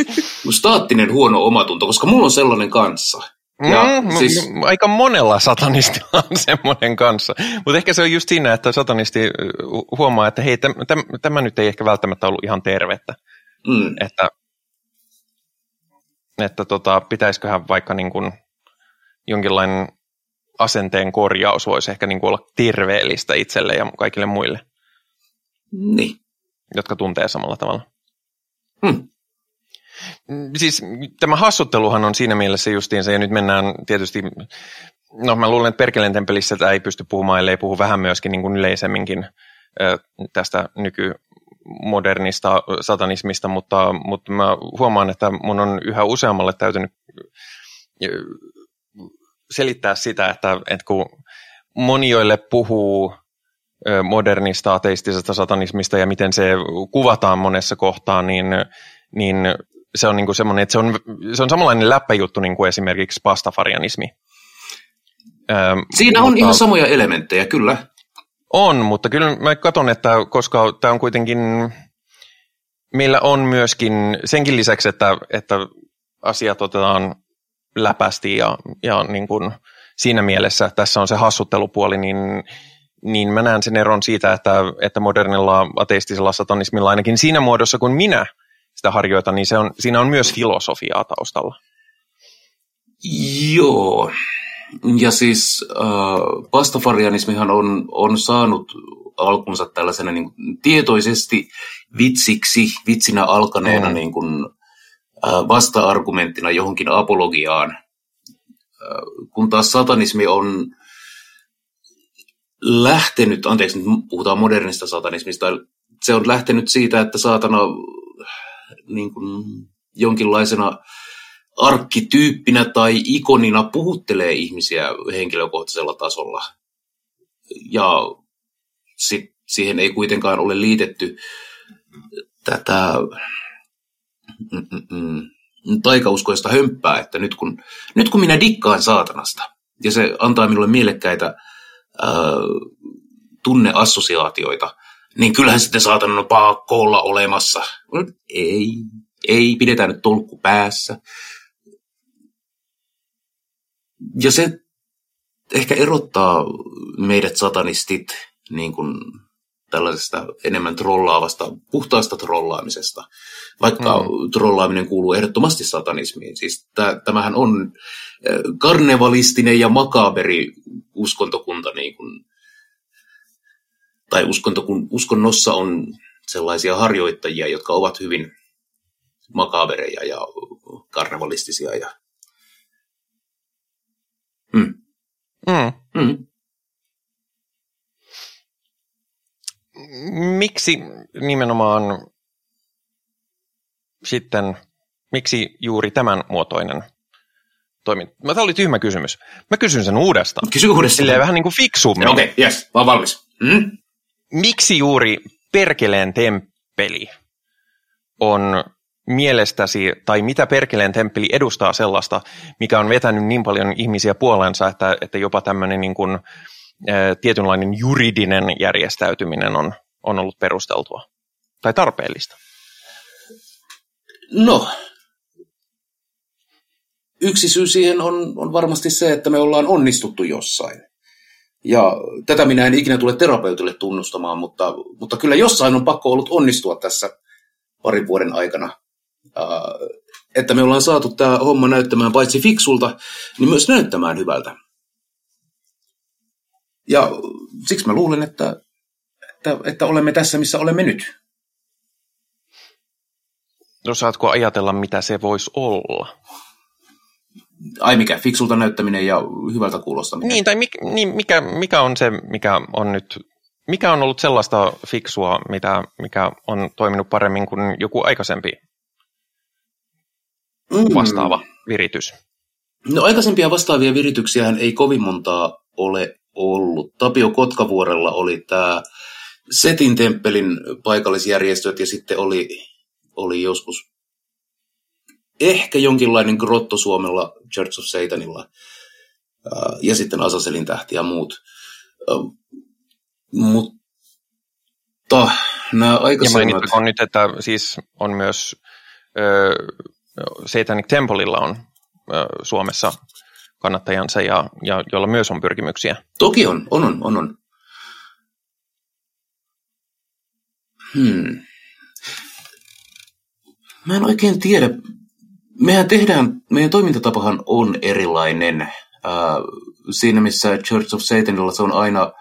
staattinen huono omatunto, koska mulla on sellainen kanssa. Ja mm, siis... Aika monella satanistilla on semmoinen kanssa. Mutta ehkä se on just siinä, että satanisti huomaa, että hei, täm, täm, tämä nyt ei ehkä välttämättä ollut ihan tervettä. Mm. Että, että tota, pitäisiköhän vaikka niin kuin jonkinlainen asenteen korjaus voisi ehkä niin kuin olla terveellistä itselle ja kaikille muille. Niin. Jotka tuntee samalla tavalla. Hmm. Siis tämä hassutteluhan on siinä mielessä justiinsa, ja nyt mennään tietysti, no mä luulen, että Perkeleen temppelissä tämä ei pysty puhumaan, ellei puhu vähän myöskin niin kuin yleisemminkin tästä nykymodernista satanismista, mutta, mutta mä huomaan, että mun on yhä useammalle täytynyt selittää sitä, että, että kun moni, joille puhuu modernista ateistisesta satanismista ja miten se kuvataan monessa kohtaa, niin, niin se on niin kuin semmoinen, että se on, se on samanlainen läppäjuttu niin kuin esimerkiksi pastafarianismi. Ähm, Siinä on mutta, ihan samoja elementtejä, kyllä. On, mutta kyllä mä katson, että koska tämä on kuitenkin, meillä on myöskin senkin lisäksi, että, että asiat otetaan läpästi ja, ja niin kuin siinä mielessä tässä on se hassuttelupuoli, niin, niin mä näen sen eron siitä, että, että modernilla ateistisella satanismilla ainakin siinä muodossa, kun minä sitä harjoitan, niin se on, siinä on myös filosofiaa taustalla. Joo, ja siis äh, pastafarianismihan on, on saanut alkunsa tällaisena niin kuin, tietoisesti vitsiksi, vitsinä alkaneena mm. niin kuin, vasta-argumenttina johonkin apologiaan, kun taas satanismi on lähtenyt, anteeksi nyt puhutaan modernista satanismista, se on lähtenyt siitä, että saatana niin kuin, jonkinlaisena arkkityyppinä tai ikonina puhuttelee ihmisiä henkilökohtaisella tasolla. Ja sit siihen ei kuitenkaan ole liitetty tätä mm, mm, mm, taikauskoista hömppää, että nyt kun, nyt kun minä dikkaan saatanasta, ja se antaa minulle mielekkäitä ää, tunneassosiaatioita, niin kyllähän sitten saatana on pakko olla olemassa. Ei, ei, pidetään nyt tolkku päässä ja se ehkä erottaa meidät satanistit niin kuin tällaisesta enemmän trollaavasta, puhtaasta trollaamisesta. Vaikka mm. trollaaminen kuuluu ehdottomasti satanismiin. Siis tämähän on karnevalistinen ja makaberi uskontokunta. Niin kuin, tai uskontokun, uskonnossa on sellaisia harjoittajia, jotka ovat hyvin makabereja ja karnevalistisia ja Mm. Mm. Mm. Miksi nimenomaan sitten, miksi juuri tämän muotoinen toiminta? Tämä oli tyhmä kysymys. Mä kysyn sen uudestaan. Kysy uudestaan. Silleen vähän niin kuin fiksummin. Okei, okay, yes, vaan valmis. Mm? Miksi juuri Perkeleen temppeli on mielestäsi, tai mitä Perkeleen temppeli edustaa sellaista, mikä on vetänyt niin paljon ihmisiä puolensa, että, että jopa tämmöinen niin kuin, ä, tietynlainen juridinen järjestäytyminen on, on ollut perusteltua tai tarpeellista? No, yksi syy siihen on, on varmasti se, että me ollaan onnistuttu jossain. Ja tätä minä en ikinä tule terapeutille tunnustamaan, mutta, mutta kyllä jossain on pakko ollut onnistua tässä parin vuoden aikana. Äh, että me ollaan saatu tämä homma näyttämään paitsi fiksulta, niin myös näyttämään hyvältä. Ja siksi mä luulen, että, että, että olemme tässä, missä olemme nyt. Osaatko ajatella, mitä se voisi olla? Ai mikä, fiksulta näyttäminen ja hyvältä kuulostaminen. Niin, tai mikä, niin, mikä, mikä on se, mikä on nyt, mikä on ollut sellaista fiksua, mitä, mikä on toiminut paremmin kuin joku aikaisempi mm. vastaava viritys? No aikaisempia vastaavia virityksiä ei kovin montaa ole ollut. Tapio Kotkavuorella oli tämä Setin temppelin paikallisjärjestöt ja sitten oli, oli joskus ehkä jonkinlainen grotto Suomella Church of Satanilla ja sitten Asaselin tähti ja muut. Mutta nämä aikaisemmat... Ja nyt, että siis on myös Satanic Templeilla on Suomessa kannattajansa ja, ja jolla myös on pyrkimyksiä. Toki on, on, on, on. on. Hmm. Mä en oikein tiedä. Mehän tehdään, meidän toimintatapahan on erilainen. Äh, siinä missä Church of Satanilla se on aina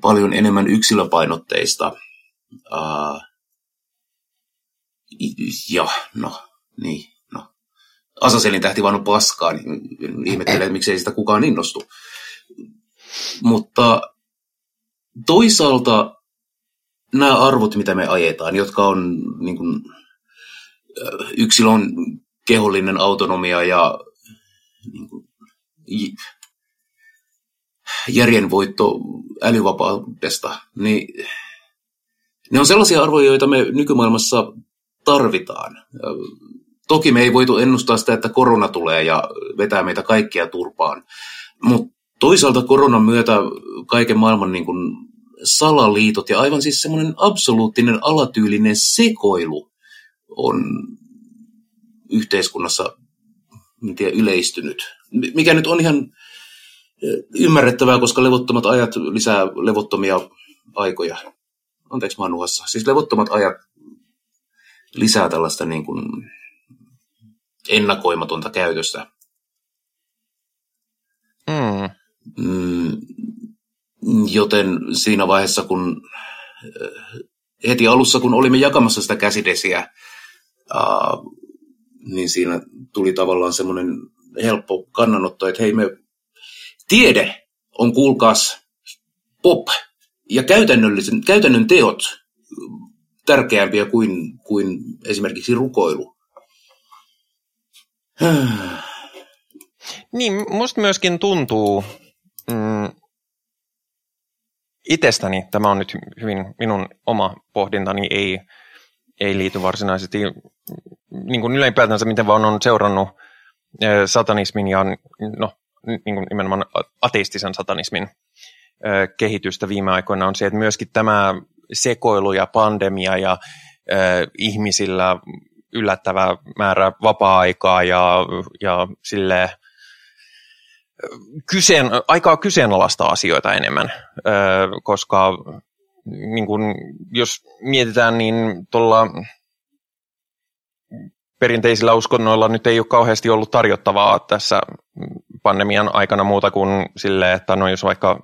paljon enemmän yksilöpainotteista. Äh, ja, no, niin. Asaselin tähti vaan on paskaa, niin ihmettelee, että miksei sitä kukaan innostu. Mutta toisaalta nämä arvot, mitä me ajetaan, jotka on niin kuin, yksilön kehollinen autonomia ja niin kuin, järjenvoitto älyvapaudesta, niin ne on sellaisia arvoja, joita me nykymaailmassa tarvitaan toki me ei voitu ennustaa sitä, että korona tulee ja vetää meitä kaikkia turpaan. Mutta toisaalta koronan myötä kaiken maailman niin kuin salaliitot ja aivan siis semmoinen absoluuttinen alatyylinen sekoilu on yhteiskunnassa en tiedä, yleistynyt. Mikä nyt on ihan ymmärrettävää, koska levottomat ajat lisää levottomia aikoja. Anteeksi, mä oon Siis levottomat ajat lisää tällaista niin kuin ennakoimatonta käytöstä. Mm. Mm, joten siinä vaiheessa, kun heti alussa, kun olimme jakamassa sitä käsidesiä, niin siinä tuli tavallaan semmoinen helppo kannanotto, että hei me tiede on kuulkaas pop ja käytännöllisen, käytännön teot tärkeämpiä kuin, kuin esimerkiksi rukoilu. Niin, musta myöskin tuntuu mm, itsestäni, tämä on nyt hyvin minun oma pohdintani, ei, ei liity varsinaisesti niin kuin ylipäätänsä, miten vaan on seurannut satanismin ja no, niin kuin nimenomaan ateistisen satanismin kehitystä viime aikoina on se, että myöskin tämä sekoilu ja pandemia ja ihmisillä yllättävä määrä vapaa-aikaa ja, ja sille kyseen, aikaa kyseenalaista asioita enemmän, koska niin kun, jos mietitään, niin tuolla perinteisillä uskonnoilla nyt ei ole kauheasti ollut tarjottavaa tässä pandemian aikana muuta kuin sille, että no jos vaikka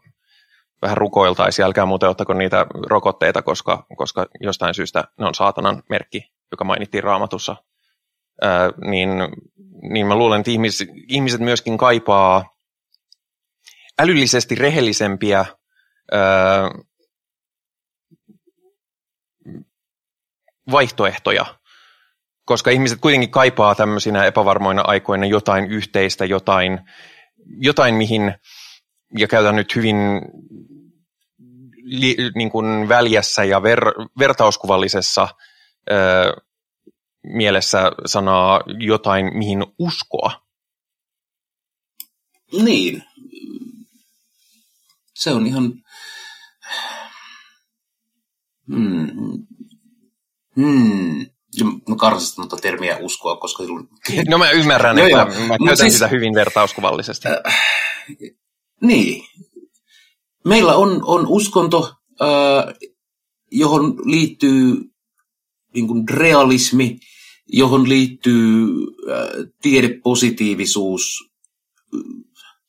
vähän rukoiltaisiin, älkää muuten ottako niitä rokotteita, koska, koska jostain syystä ne on saatanan merkki, joka mainittiin raamatussa. Ää, niin, niin mä luulen, että ihmis, ihmiset myöskin kaipaa älyllisesti rehellisempiä ää, vaihtoehtoja koska ihmiset kuitenkin kaipaa tämmöisinä epävarmoina aikoina jotain yhteistä, jotain, jotain mihin, ja käytän nyt hyvin li, niin kuin väljässä ja ver, vertauskuvallisessa ö, mielessä sanaa jotain, mihin uskoa. Niin. Se on ihan... Hmm. Hmm. Mä karsastan tuota termiä uskoa, koska silloin... No mä ymmärrän, että joo, mä, mä käytän siis, sitä hyvin vertauskuvallisesti. Äh, niin. Meillä on, on uskonto, äh, johon liittyy niin kuin realismi, johon liittyy äh, tiedepositiivisuus,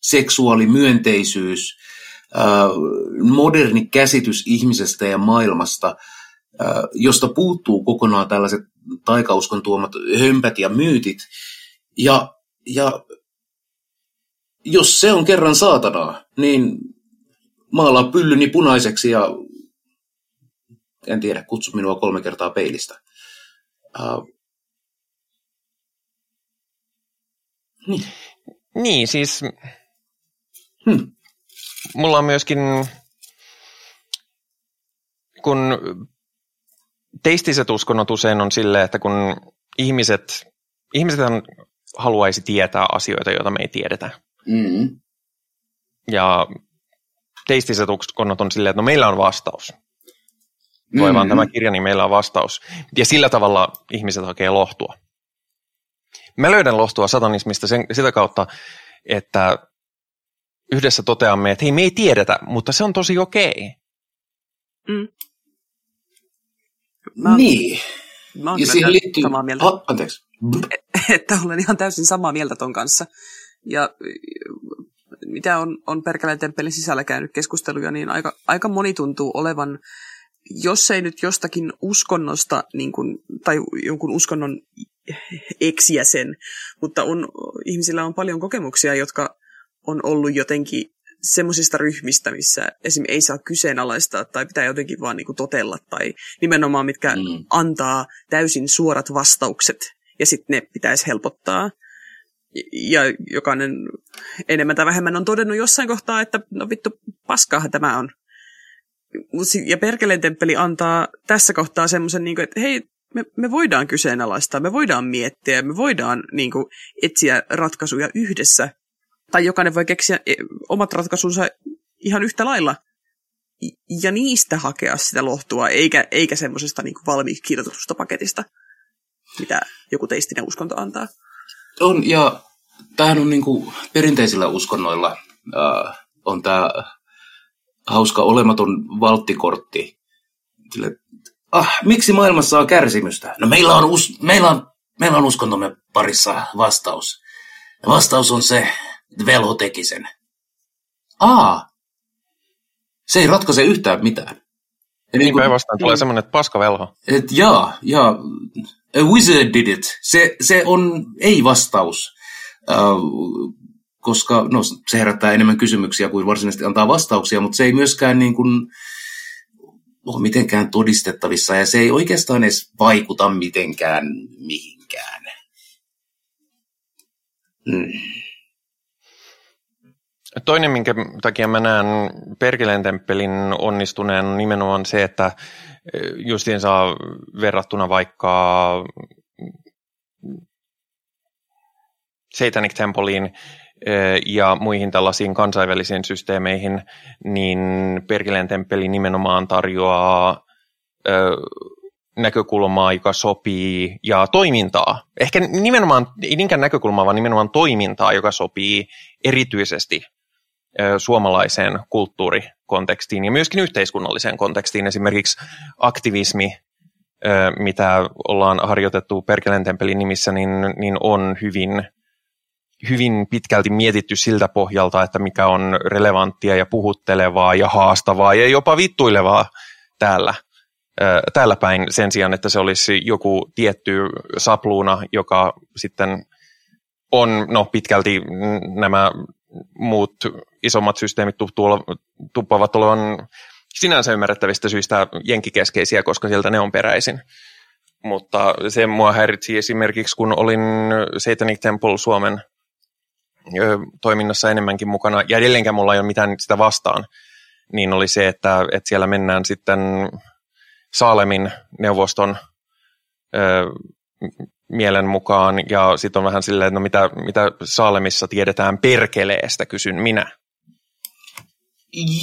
seksuaalimyönteisyys, äh, moderni käsitys ihmisestä ja maailmasta, äh, josta puuttuu kokonaan tällaiset taikauskon tuomat hömpät ja myytit. Ja, ja jos se on kerran saatanaa, niin maalaa pyllyni punaiseksi ja en tiedä, kutsu minua kolme kertaa peilistä. Uh, niin. niin, siis hmm. mulla on myöskin, kun teistiset uskonnot usein on sille, että kun ihmiset, ihmiset haluaisi tietää asioita, joita me ei tiedetä. Mm. Ja teistiset uskonnot on silleen, että no meillä on vastaus. Lue mm-hmm. vaan tämä kirja, niin meillä on vastaus. Ja sillä tavalla ihmiset hakee lohtua. Mä löydän lohtua satanismista sen, sitä kautta, että yhdessä toteamme, että hei, me ei tiedetä, mutta se on tosi okei. Mm. Mä, niin. Mä oon ja siihen liittyy... samaa mieltä. Oh, anteeksi. Että olen ihan täysin samaa mieltä ton kanssa. Ja mitä on, on Perkeleen temppelin sisällä käynyt keskusteluja, niin aika, aika moni tuntuu olevan, jos ei nyt jostakin uskonnosta niin kuin, tai jonkun uskonnon eksjäsen, mutta on, ihmisillä on paljon kokemuksia, jotka on ollut jotenkin semmoisista ryhmistä, missä esim. ei saa kyseenalaistaa tai pitää jotenkin vaan niin kuin totella tai nimenomaan mitkä mm. antaa täysin suorat vastaukset ja sitten ne pitäisi helpottaa. Ja jokainen enemmän tai vähemmän on todennut jossain kohtaa, että no vittu, paskahan tämä on. Ja Perkeleen temppeli antaa tässä kohtaa semmoisen, niin että hei, me, me voidaan kyseenalaistaa, me voidaan miettiä, me voidaan niin kuin, etsiä ratkaisuja yhdessä. Tai jokainen voi keksiä e, omat ratkaisunsa ihan yhtä lailla ja niistä hakea sitä lohtua, eikä, eikä semmoisesta niin valmiiksi kirjoitetusta paketista, mitä joku teistinen uskonto antaa. On, ja tämähän on niin kuin perinteisillä uskonnoilla äh, on tämä hauska olematon valttikortti. Sille, ah, miksi maailmassa on kärsimystä? No meillä on, us, meillä on, meillä on uskontomme parissa vastaus. Ja vastaus on se, että velho teki sen. Aa, se ei ratkaise yhtään mitään. Ja niin päinvastoin tulee semmoinen, että paska velho. Et jaa, jaa, a wizard did it. Se, se on ei-vastaus, uh, koska no, se herättää enemmän kysymyksiä kuin varsinaisesti antaa vastauksia, mutta se ei myöskään niin kuin, ole mitenkään todistettavissa ja se ei oikeastaan edes vaikuta mitenkään mihinkään. Hmm. Toinen, minkä takia mä näen Perkeleen temppelin onnistuneen nimenomaan se, että e, justiinsa verrattuna vaikka Satanic Templeiin e, ja muihin tällaisiin kansainvälisiin systeemeihin, niin Perkeleen temppeli nimenomaan tarjoaa näkökulmaa, joka sopii, ja toimintaa. Ehkä nimenomaan, ei niinkään näkökulmaa, vaan nimenomaan toimintaa, joka sopii erityisesti suomalaiseen kulttuurikontekstiin ja myöskin yhteiskunnalliseen kontekstiin. Esimerkiksi aktivismi, mitä ollaan harjoitettu Perkeleen temppelin nimissä, niin, niin on hyvin, hyvin pitkälti mietitty siltä pohjalta, että mikä on relevanttia ja puhuttelevaa ja haastavaa ja jopa vittuilevaa täällä, täällä päin sen sijaan, että se olisi joku tietty sapluuna, joka sitten on no, pitkälti nämä muut isommat systeemit tuppavat olevan sinänsä ymmärrettävistä syistä jenkikeskeisiä, koska sieltä ne on peräisin. Mutta se mua häiritsi esimerkiksi, kun olin Satanic Temple Suomen toiminnassa enemmänkin mukana, ja edelleenkään mulla ei ole mitään sitä vastaan, niin oli se, että, että siellä mennään sitten Saalemin neuvoston mielen mukaan, ja sitten on vähän silleen, että no mitä, mitä Saalemissa tiedetään perkeleestä, kysyn minä.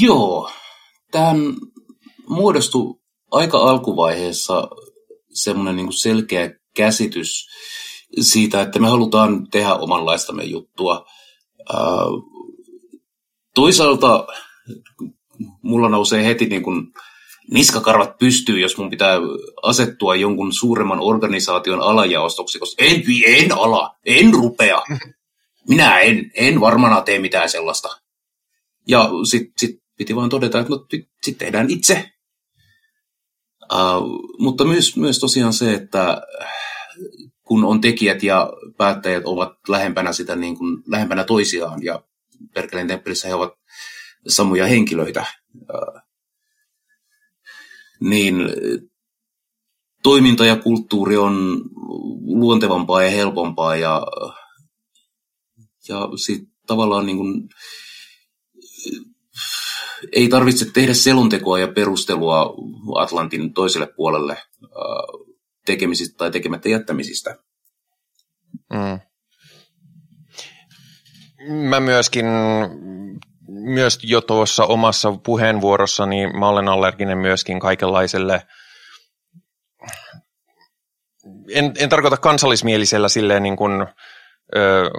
Joo, tähän muodostui aika alkuvaiheessa semmoinen niin selkeä käsitys siitä, että me halutaan tehdä omanlaistamme juttua. Toisaalta mulla nousee heti niin kuin niskakarvat pystyy, jos mun pitää asettua jonkun suuremman organisaation alajaostoksi, koska en, en ala, en rupea. Minä en, en varmana tee mitään sellaista. Ja sitten sit piti vaan todeta, että no sitten tehdään itse. Uh, mutta myös, myös tosiaan se, että kun on tekijät ja päättäjät ovat lähempänä sitä niin kuin, lähempänä toisiaan ja Perkeleen temppelissä he ovat samoja henkilöitä, niin toiminta ja kulttuuri on luontevampaa ja helpompaa ja, ja sit tavallaan niin kuin, ei tarvitse tehdä selontekoa ja perustelua Atlantin toiselle puolelle tekemisistä tai tekemättä jättämisistä. Mm. Mä myöskin myös jo tuossa omassa puheenvuorossani mä olen allerginen myöskin kaikenlaiselle, en, en tarkoita kansallismielisellä silleen niin kuin,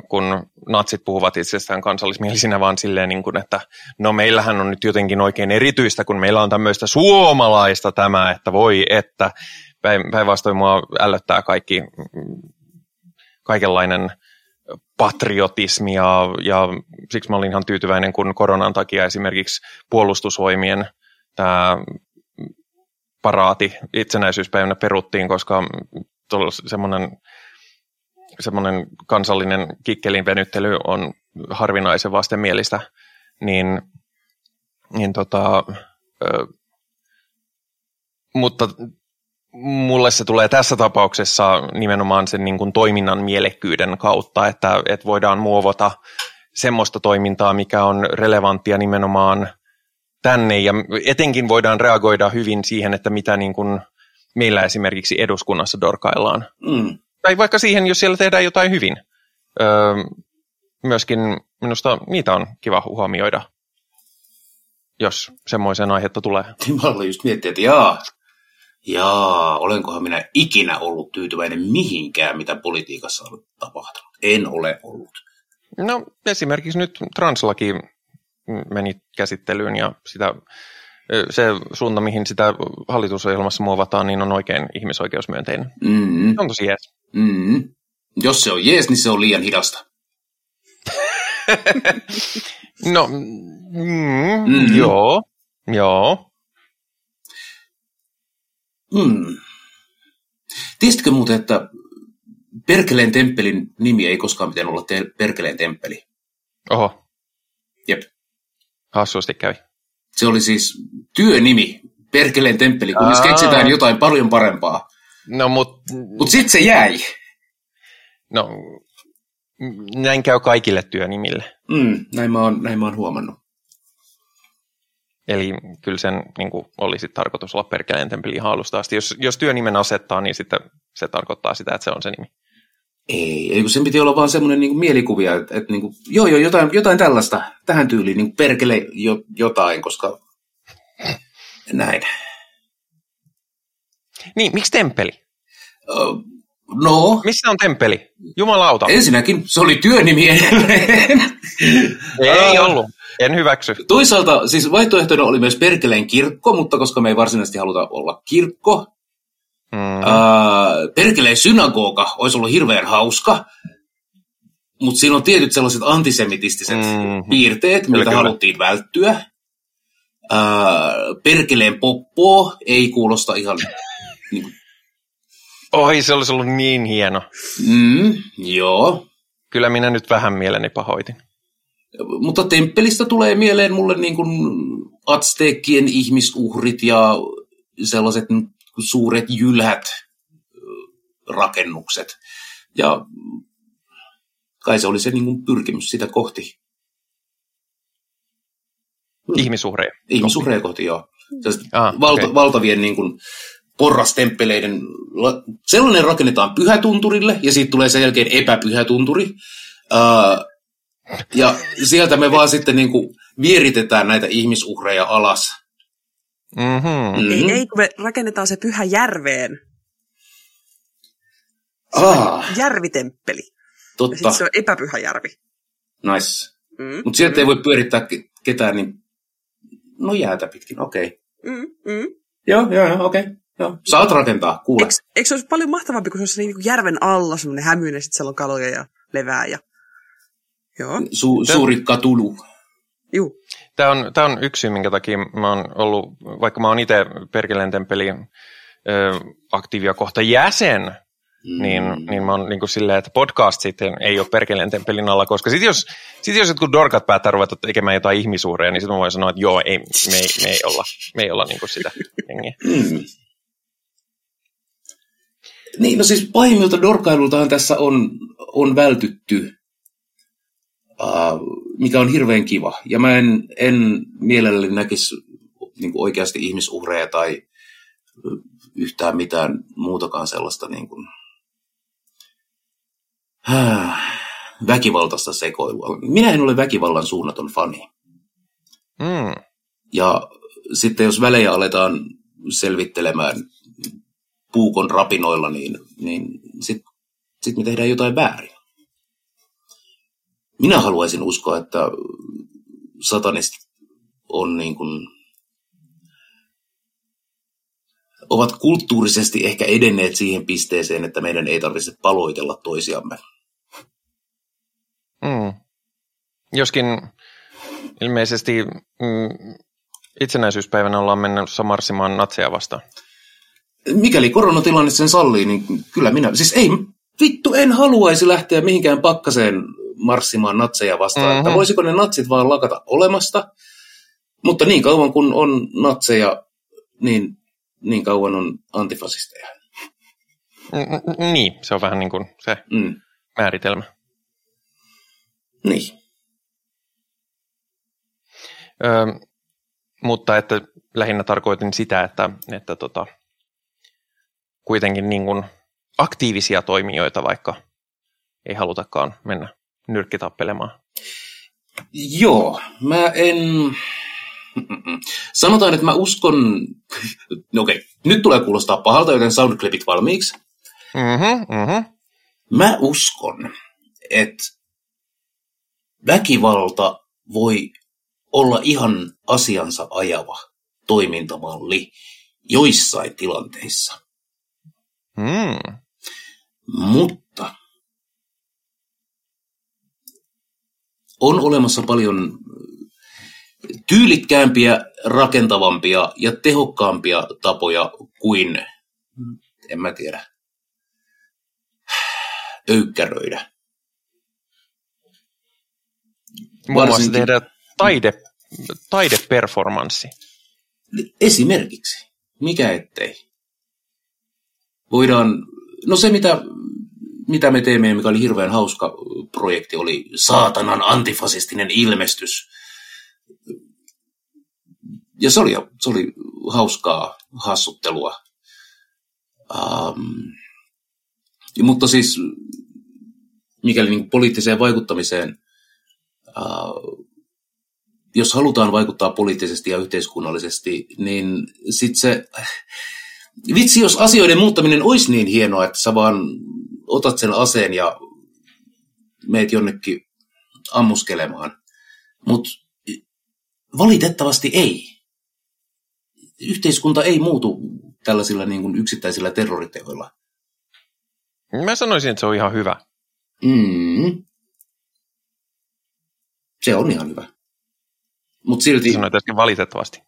kun natsit puhuvat itsestään kansallismielisinä, vaan silleen, niin kuin, että no meillähän on nyt jotenkin oikein erityistä, kun meillä on tämmöistä suomalaista tämä, että voi, että päinvastoin mua ällöttää kaikki, kaikenlainen patriotismi ja, ja siksi mä olin ihan tyytyväinen, kun koronan takia esimerkiksi puolustusvoimien tämä paraati itsenäisyyspäivänä peruttiin, koska semmoinen semmoinen kansallinen kikkelin venyttely on harvinaisen vastenmielistä, niin, niin tota, ö, mutta mulle se tulee tässä tapauksessa nimenomaan sen niin kuin toiminnan mielekkyyden kautta, että, että voidaan muovata semmoista toimintaa, mikä on relevanttia nimenomaan tänne ja etenkin voidaan reagoida hyvin siihen, että mitä niin kuin meillä esimerkiksi eduskunnassa dorkaillaan. Mm. Tai vaikka siihen, jos siellä tehdään jotain hyvin. Öö, myöskin minusta niitä on kiva huomioida, jos semmoisen aihetta tulee. Mä olin just miettiä, että jaa, jaa, olenkohan minä ikinä ollut tyytyväinen mihinkään, mitä politiikassa on tapahtunut. En ole ollut. No esimerkiksi nyt translaki meni käsittelyyn ja sitä, se suunta, mihin sitä hallitusohjelmassa muovataan, niin on oikein ihmisoikeusmyönteinen. Mm. On tosi jees. Mm. Jos se on jees, niin se on liian hidasta. no, mm, Mm. joo, joo. Mm. Tiesitkö muuten, että Perkeleen temppelin nimi ei koskaan pitänyt olla te- Perkeleen temppeli? Oho, Jep. hassusti kävi. Se oli siis työnimi, Perkeleen temppeli, kunnes Aa. keksitään jotain paljon parempaa. No, mut, Mutta sitten se jäi. no, näin käy kaikille työnimille. Mm, näin, mä oon, näin mä oon huomannut. Eli kyllä sen niin kuin, olisi tarkoitus olla perkeleen temppeli ihan alusta asti. Jos, jos työnimen asettaa, niin sitten se tarkoittaa sitä, että se on se nimi. Ei, ei kun sen piti olla vaan semmoinen niin mielikuvia, että, että niin kuin, joo, joo, jotain, jotain tällaista, tähän tyyliin, niin perkele jo, jotain, koska näin. Niin, miksi temppeli? No, Missä on temppeli? Jumalauta. ensinnäkin se oli työnimi edelleen. Ei ollut. En hyväksy. Toisaalta siis vaihtoehtona oli myös Perkeleen kirkko, mutta koska me ei varsinaisesti haluta olla kirkko, Mm. ää, Perkeleen synagoga olisi ollut hirveän hauska, mutta siinä on tietyt sellaiset antisemitistiset Mhm. piirteet, Kyllä, mitä haluttiin välttyä. Ää, Perkeleen poppo ei kuulosta ihan... Niin kuin, Oi, se olisi ollut niin hieno. mm, joo, Kyllä minä nyt vähän mieleni pahoitin. mutta temppelistä tulee mieleen mulle niin kuin atsteekkien ihmisuhrit ja sellaiset suuret jylhät rakennukset. Ja kai se oli se niin kuin pyrkimys sitä kohti. Ihmisuhreja. Ihmisuhreja kohti, joo. Sellaiset Ah, valta. Valtavien niin kuin, porrastemppeleiden, la- sellainen rakennetaan pyhätunturille ja siitä tulee sen jälkeen epäpyhätunturi. Ja sieltä me vaan sitten niin kuin, vieritetään näitä ihmisuhreja alas. Mm-hmm. Mm. Ei, ei, kun me rakennetaan se pyhä järveen. Ah, Järvitemppeli. Ja totta, sitten se on epäpyhä järvi. nice. Mm. Mutta sieltä ei voi pyörittää ke- ketään, niin no jäätä pitkin, okei. Okay. Mm, mm. Joo, joo, joo, okei. Okay. Joo. Saat rakentaa, kuule. Eikö, eikö se olisi paljon mahtavampi, kun se olisi niin kuin järven alla semmoinen hämyinen, sitten siellä on kaloja ja levää ja... Joo, Su- suuri katulu. juu. Tämä on, tämä on yksi syy, minkä takia mä oon ollut, vaikka mä oon itse Perkeleen temppeli ö, aktiivia kohta jäsen, Mm. niin, niin mä oon niin kuin silleen, että podcast sitten ei ole Perkeleen temppelin alla, koska sitten jos, sit jos jotkut dorkat päättää ruveta tekemään jotain ihmisuureja, niin sitten mä voin sanoa, että joo, ei, me, ei, me ei olla, me ei olla niin kuin sitä jengiä. Mm. Niin, no siis pahimmilta dorkailultahan tässä on, on vältytty, uh, mikä on hirveän kiva. Ja mä en, en mielelläni näkisi niin oikeasti ihmisuhreja tai yhtään mitään muutakaan sellaista niin kuin, äh, väkivaltaista sekoilua. Minä en ole väkivallan suunnaton fani. Mm. Ja sitten jos välejä aletaan selvittelemään puukon rapinoilla, niin, niin sitten sit me tehdään jotain väärin. Minä haluaisin uskoa, että satanistit on niin kuin, ovat kulttuurisesti ehkä edenneet siihen pisteeseen, että meidän ei tarvitse paloitella toisiamme. Mm. Joskin ilmeisesti mm, itsenäisyyspäivänä ollaan mennessä marssimaan natseja vastaan. Mikäli koronatilanne sen sallii, niin kyllä minä, siis ei, vittu en haluaisi lähteä mihinkään pakkaseen marssimaan natseja vastaan, mm-hmm. että Mhm. voisiko ne natsit vaan lakata olemasta, mutta niin kauan kun on natseja, niin, niin kauan on antifasisteja. Mm, Niin, se on vähän niin kuin se Mm. määritelmä. Niin. Ö, mutta että lähinnä tarkoitin sitä, että, että tota, kuitenkin niin kuin aktiivisia toimijoita, vaikka ei halutakaan mennä nyrkkitappelemaan. Joo, mä en... Sanotaan, että mä uskon... No okei, okay. nyt tulee kuulostaa pahalta, joten soundclipit valmiiksi. Mm-hmm, mm-hmm. Mä uskon, että väkivalta voi olla ihan asiansa ajava toimintamalli joissain tilanteissa. Mm. Mutta on olemassa paljon tyylikkäämpiä, rakentavampia ja tehokkaampia tapoja kuin, en mä tiedä, öykkäröidä. Muun muassa tehdä taide, taideperformanssi. Esimerkiksi. Mikä ettei. Voidaan, no se mitä, mitä me teemme, mikä oli hirveän hauska projekti, oli saatanan antifasistinen ilmestys. Ja se oli, se oli hauskaa hassuttelua. Um, mutta siis mikäli niin poliittiseen vaikuttamiseen, uh, jos halutaan vaikuttaa poliittisesti ja yhteiskunnallisesti, niin sitten se, vitsi jos asioiden muuttaminen olisi niin hienoa, että sä vaan otat sen aseen ja meet jonnekin ammuskelemaan. Mutta valitettavasti ei. Yhteiskunta ei muutu tällaisilla niin kuin yksittäisillä terroriteoilla. Mä sanoisin, että se on ihan hyvä. Mm. Se on ihan hyvä. Mutta silti... Sanoit äsken valitettavasti.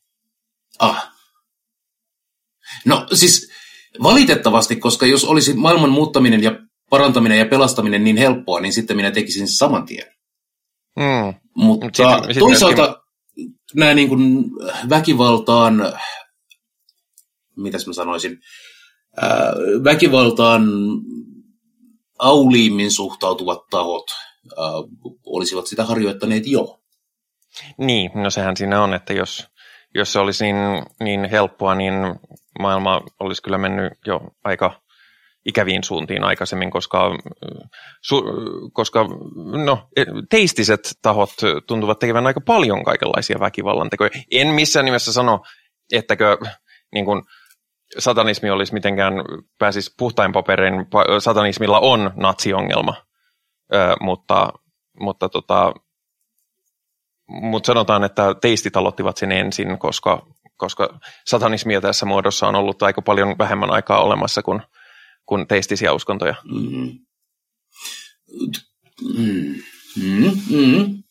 Ah. No siis valitettavasti, koska jos olisi maailman muuttaminen ja parantaminen ja pelastaminen niin helppoa, niin sitten minä tekisin saman tien. Mm. Mutta sitten, toisaalta sitten... nämä niin kuin väkivaltaan, mitäs mä sanoisin, ää, väkivaltaan auliimmin suhtautuvat tahot ää, olisivat sitä harjoittaneet jo. Niin, no sehän siinä on, että jos, jos se olisi niin, niin helppoa, niin maailma olisi kyllä mennyt jo aika ikäviin suuntiin aikaisemmin, koska, su, koska no, teistiset tahot tuntuvat tekevän aika paljon kaikenlaisia väkivallan tekoja. En missään nimessä sano, ettäkö niin kuin, satanismi olisi mitenkään, pääsisi puhtain paperin, satanismilla on natsiongelma, ö, mutta, mutta tota, mutta sanotaan, että teistit aloittivat sen ensin, koska, koska satanismia tässä muodossa on ollut aika paljon vähemmän aikaa olemassa kuin, kuin teistisiä uskontoja. Mm. Mm. Mm. Mm.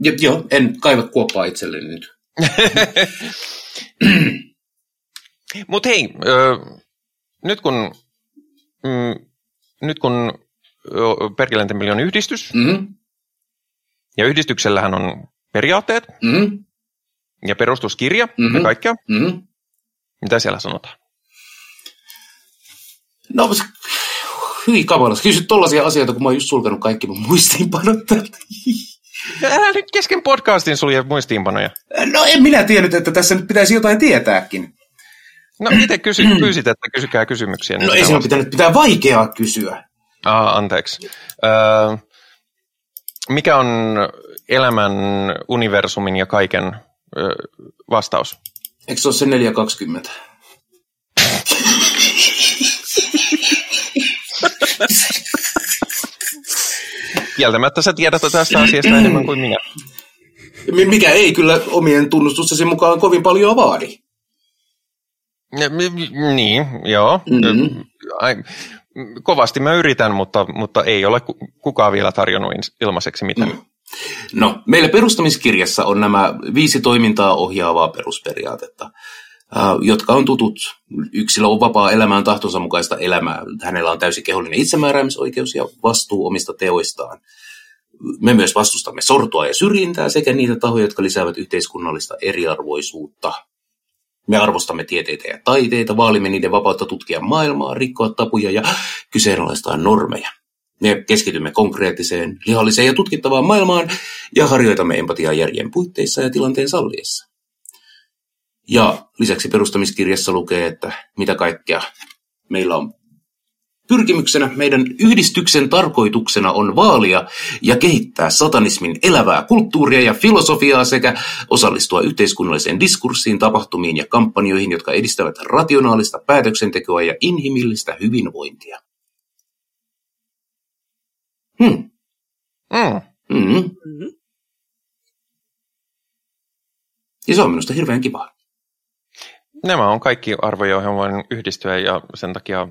Jo, joo, en kaiva kuoppaa itselleni nyt. Mutta hei, ö, nyt kun, mm, nyt kun Perkelenten on yhdistys, mm. Ja yhdistyksellähän on periaatteet mm. ja perustuskirja mm-hmm. ja kaikkea. Mm. Mitä siellä sanotaan? No, hyvin kamalas. Kysyt tollaisia asioita, kun mä oon just sulkenut kaikki mun muistiinpanot Älä nyt kesken podcastin sulje muistiinpanoja. No en minä tiennyt, että tässä nyt pitäisi jotain tietääkin. No itse kysy, pyysit, että kysykää kysymyksiä. Niin no ei sinun pitänyt pitää vaikeaa kysyä. Ah, anteeksi. Öö, mikä on elämän, universumin ja kaiken ö, vastaus? Eikö se ole se 420? Kieltämättä sä tiedät tästä asiasta enemmän kuin minä. Mikä ei kyllä omien tunnustustesi mukaan kovin paljon vaadi. Niin, joo. Mm-hmm. Kovasti mä yritän, mutta, mutta ei ole kukaan vielä tarjonnut ilmaiseksi mitään. Mm. No, meillä perustamiskirjassa on nämä viisi toimintaa ohjaavaa perusperiaatetta, jotka on tutut. Yksilö on vapaa elämään tahtonsa mukaista elämää. Hänellä on täysi kehollinen itsemääräämisoikeus ja vastuu omista teoistaan. Me myös vastustamme sortoa ja syrjintää sekä niitä tahoja, jotka lisäävät yhteiskunnallista eriarvoisuutta. Me arvostamme tieteitä ja taiteita, vaalimme niiden vapautta tutkia maailmaa, rikkoa tapuja ja kyseenalaistaa normeja. Me keskitymme konkreettiseen, lihalliseen ja tutkittavaan maailmaan ja harjoitamme empatiaa järjen puitteissa ja tilanteen salliessa. Ja lisäksi perustamiskirjassa lukee, että mitä kaikkea meillä on Pyrkimyksenä meidän yhdistyksen tarkoituksena on vaalia ja kehittää satanismin elävää kulttuuria ja filosofiaa sekä osallistua yhteiskunnalliseen diskurssiin, tapahtumiin ja kampanjoihin, jotka edistävät rationaalista päätöksentekoa ja inhimillistä hyvinvointia. Hmm. Mm. Mm. Mm-hmm. Ja se on minusta hirveän kiva. Nämä on kaikki arvoja, joihin voin yhdistyä ja sen takia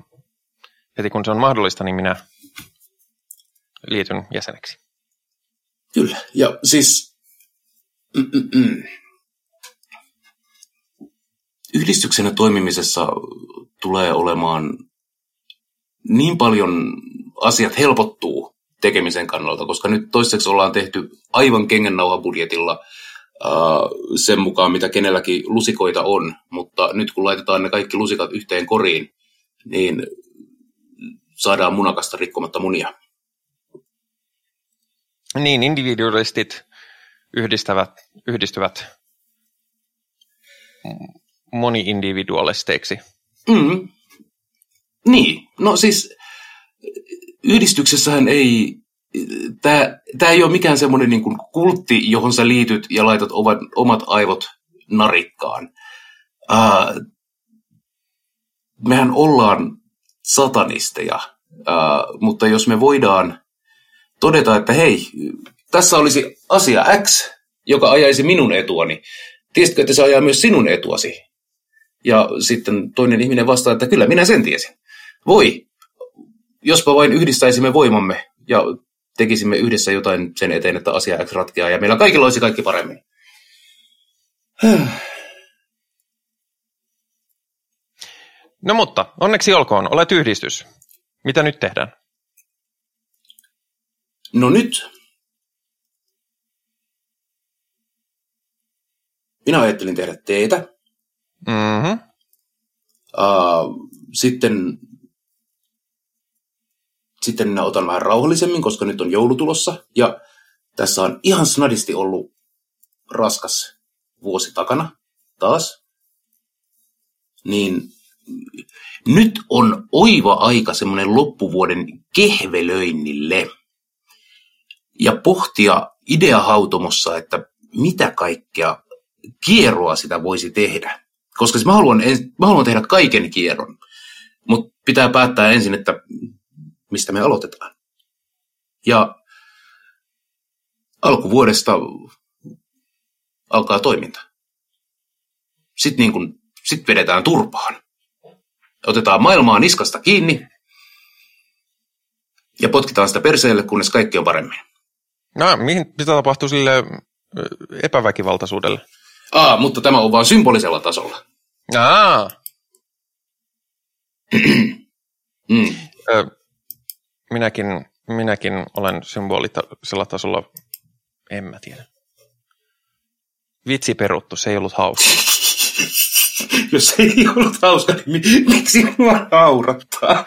heti kun se on mahdollista, niin minä liityn jäseneksi. Kyllä, ja siis Mm-mm. yhdistyksenä toimimisessa tulee olemaan niin paljon asiat helpottuu tekemisen kannalta, koska nyt toistaiseksi ollaan tehty aivan kengennauhabudjetilla uh, sen mukaan, mitä kenelläkin lusikoita on, mutta nyt kun laitetaan ne kaikki lusikat yhteen koriin, niin saadaan munakasta rikkomatta munia. Niin, individualistit yhdistävät, yhdistyvät moni-individualisteiksi. Mm. Niin, no siis yhdistyksessähän ei, tämä ei ole mikään semmoinen niin kuin kultti, johon sä liityt ja laitat omat, omat aivot narikkaan. Uh, mehän ollaan satanisteja, uh, mutta jos me voidaan todeta, että hei, tässä olisi asia X, joka ajaisi minun etuani, tiesitkö, että se ajaa myös sinun etuasi? Ja sitten toinen ihminen vastaa, että kyllä minä sen tiesin. Voi, jospa vain yhdistäisimme voimamme ja tekisimme yhdessä jotain sen eteen, että asia X ratkeaa ja meillä kaikilla olisi kaikki paremmin. No mutta, onneksi olkoon, olet yhdistys. Mitä nyt tehdään? No nyt. Minä ajattelin tehdä teetä. Mm-hmm. Uh, sitten, sitten minä otan vähän rauhallisemmin, koska nyt on joulu tulossa. Ja tässä on ihan snadisti ollut raskas vuosi takana taas. Niin nyt on oiva aika semmoinen loppuvuoden kehvelöinnille ja pohtia ideahautomossa, että mitä kaikkea kierroa sitä voisi tehdä. Koska mä haluan, mä haluan tehdä kaiken kierron, mutta pitää päättää ensin, että mistä me aloitetaan. Ja alkuvuodesta alkaa toiminta. Sitten niin kun, sit vedetään turpaan otetaan maailmaa niskasta kiinni ja potkitaan sitä perseelle, kunnes kaikki on paremmin. No, mihin mitä tapahtuu sille epäväkivaltaisuudelle? Aa, mutta tämä on vain symbolisella tasolla. Aa. mm. Ö, minäkin, minäkin olen symbolisella tasolla, en mä tiedä. Vitsi peruttu, se ei ollut hauska. Jos ei ollut hauska, niin miksi mua naurattaa?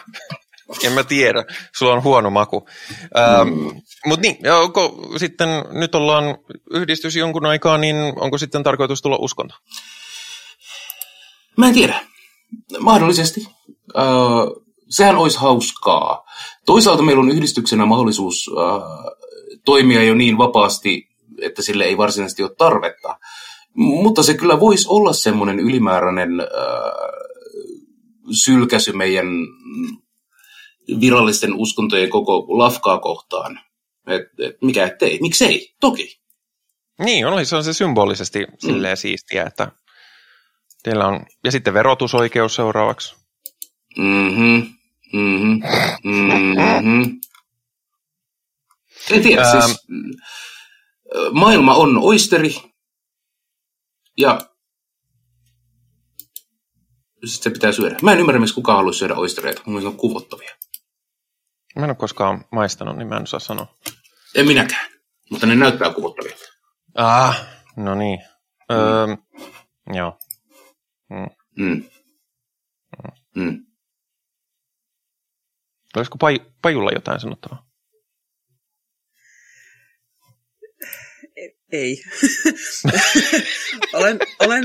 En mä tiedä, sulla on huono maku. Ähm, mm. Mutta niin, onko sitten, nyt ollaan yhdistys jonkun aikaa, niin onko sitten tarkoitus tulla uskonto? Mä en tiedä. Mahdollisesti. Öö, sehän olisi hauskaa. Toisaalta meillä on yhdistyksenä mahdollisuus öö, toimia jo niin vapaasti, että sille ei varsinaisesti ole tarvetta. Mutta se kyllä voisi olla semmoinen ylimääräinen äh, sylkäsy meidän virallisten uskontojen koko lafkaa kohtaan. Et, et, mikä ettei? Miksei? Toki. Niin, on, se on se symbolisesti mm. silleen siistiä, että teillä on, ja sitten verotusoikeus seuraavaksi. Mhm, mhm, mhm. En tiedä, ähm. siis maailma on oisteri, ja sitten se pitää syödä. Mä en ymmärrä, miksi kukaan haluaisi syödä oistereita. Mun on kuvottavia. Mä en ole koskaan maistanut, niin mä en osaa sanoa. En minäkään, mutta ne näyttää kuvottavia. Ah, no niin. Mm. Öö, joo. Mm. Mm. Mm. Olisiko paj- Pajulla jotain sanottavaa? Ei. olen, olen,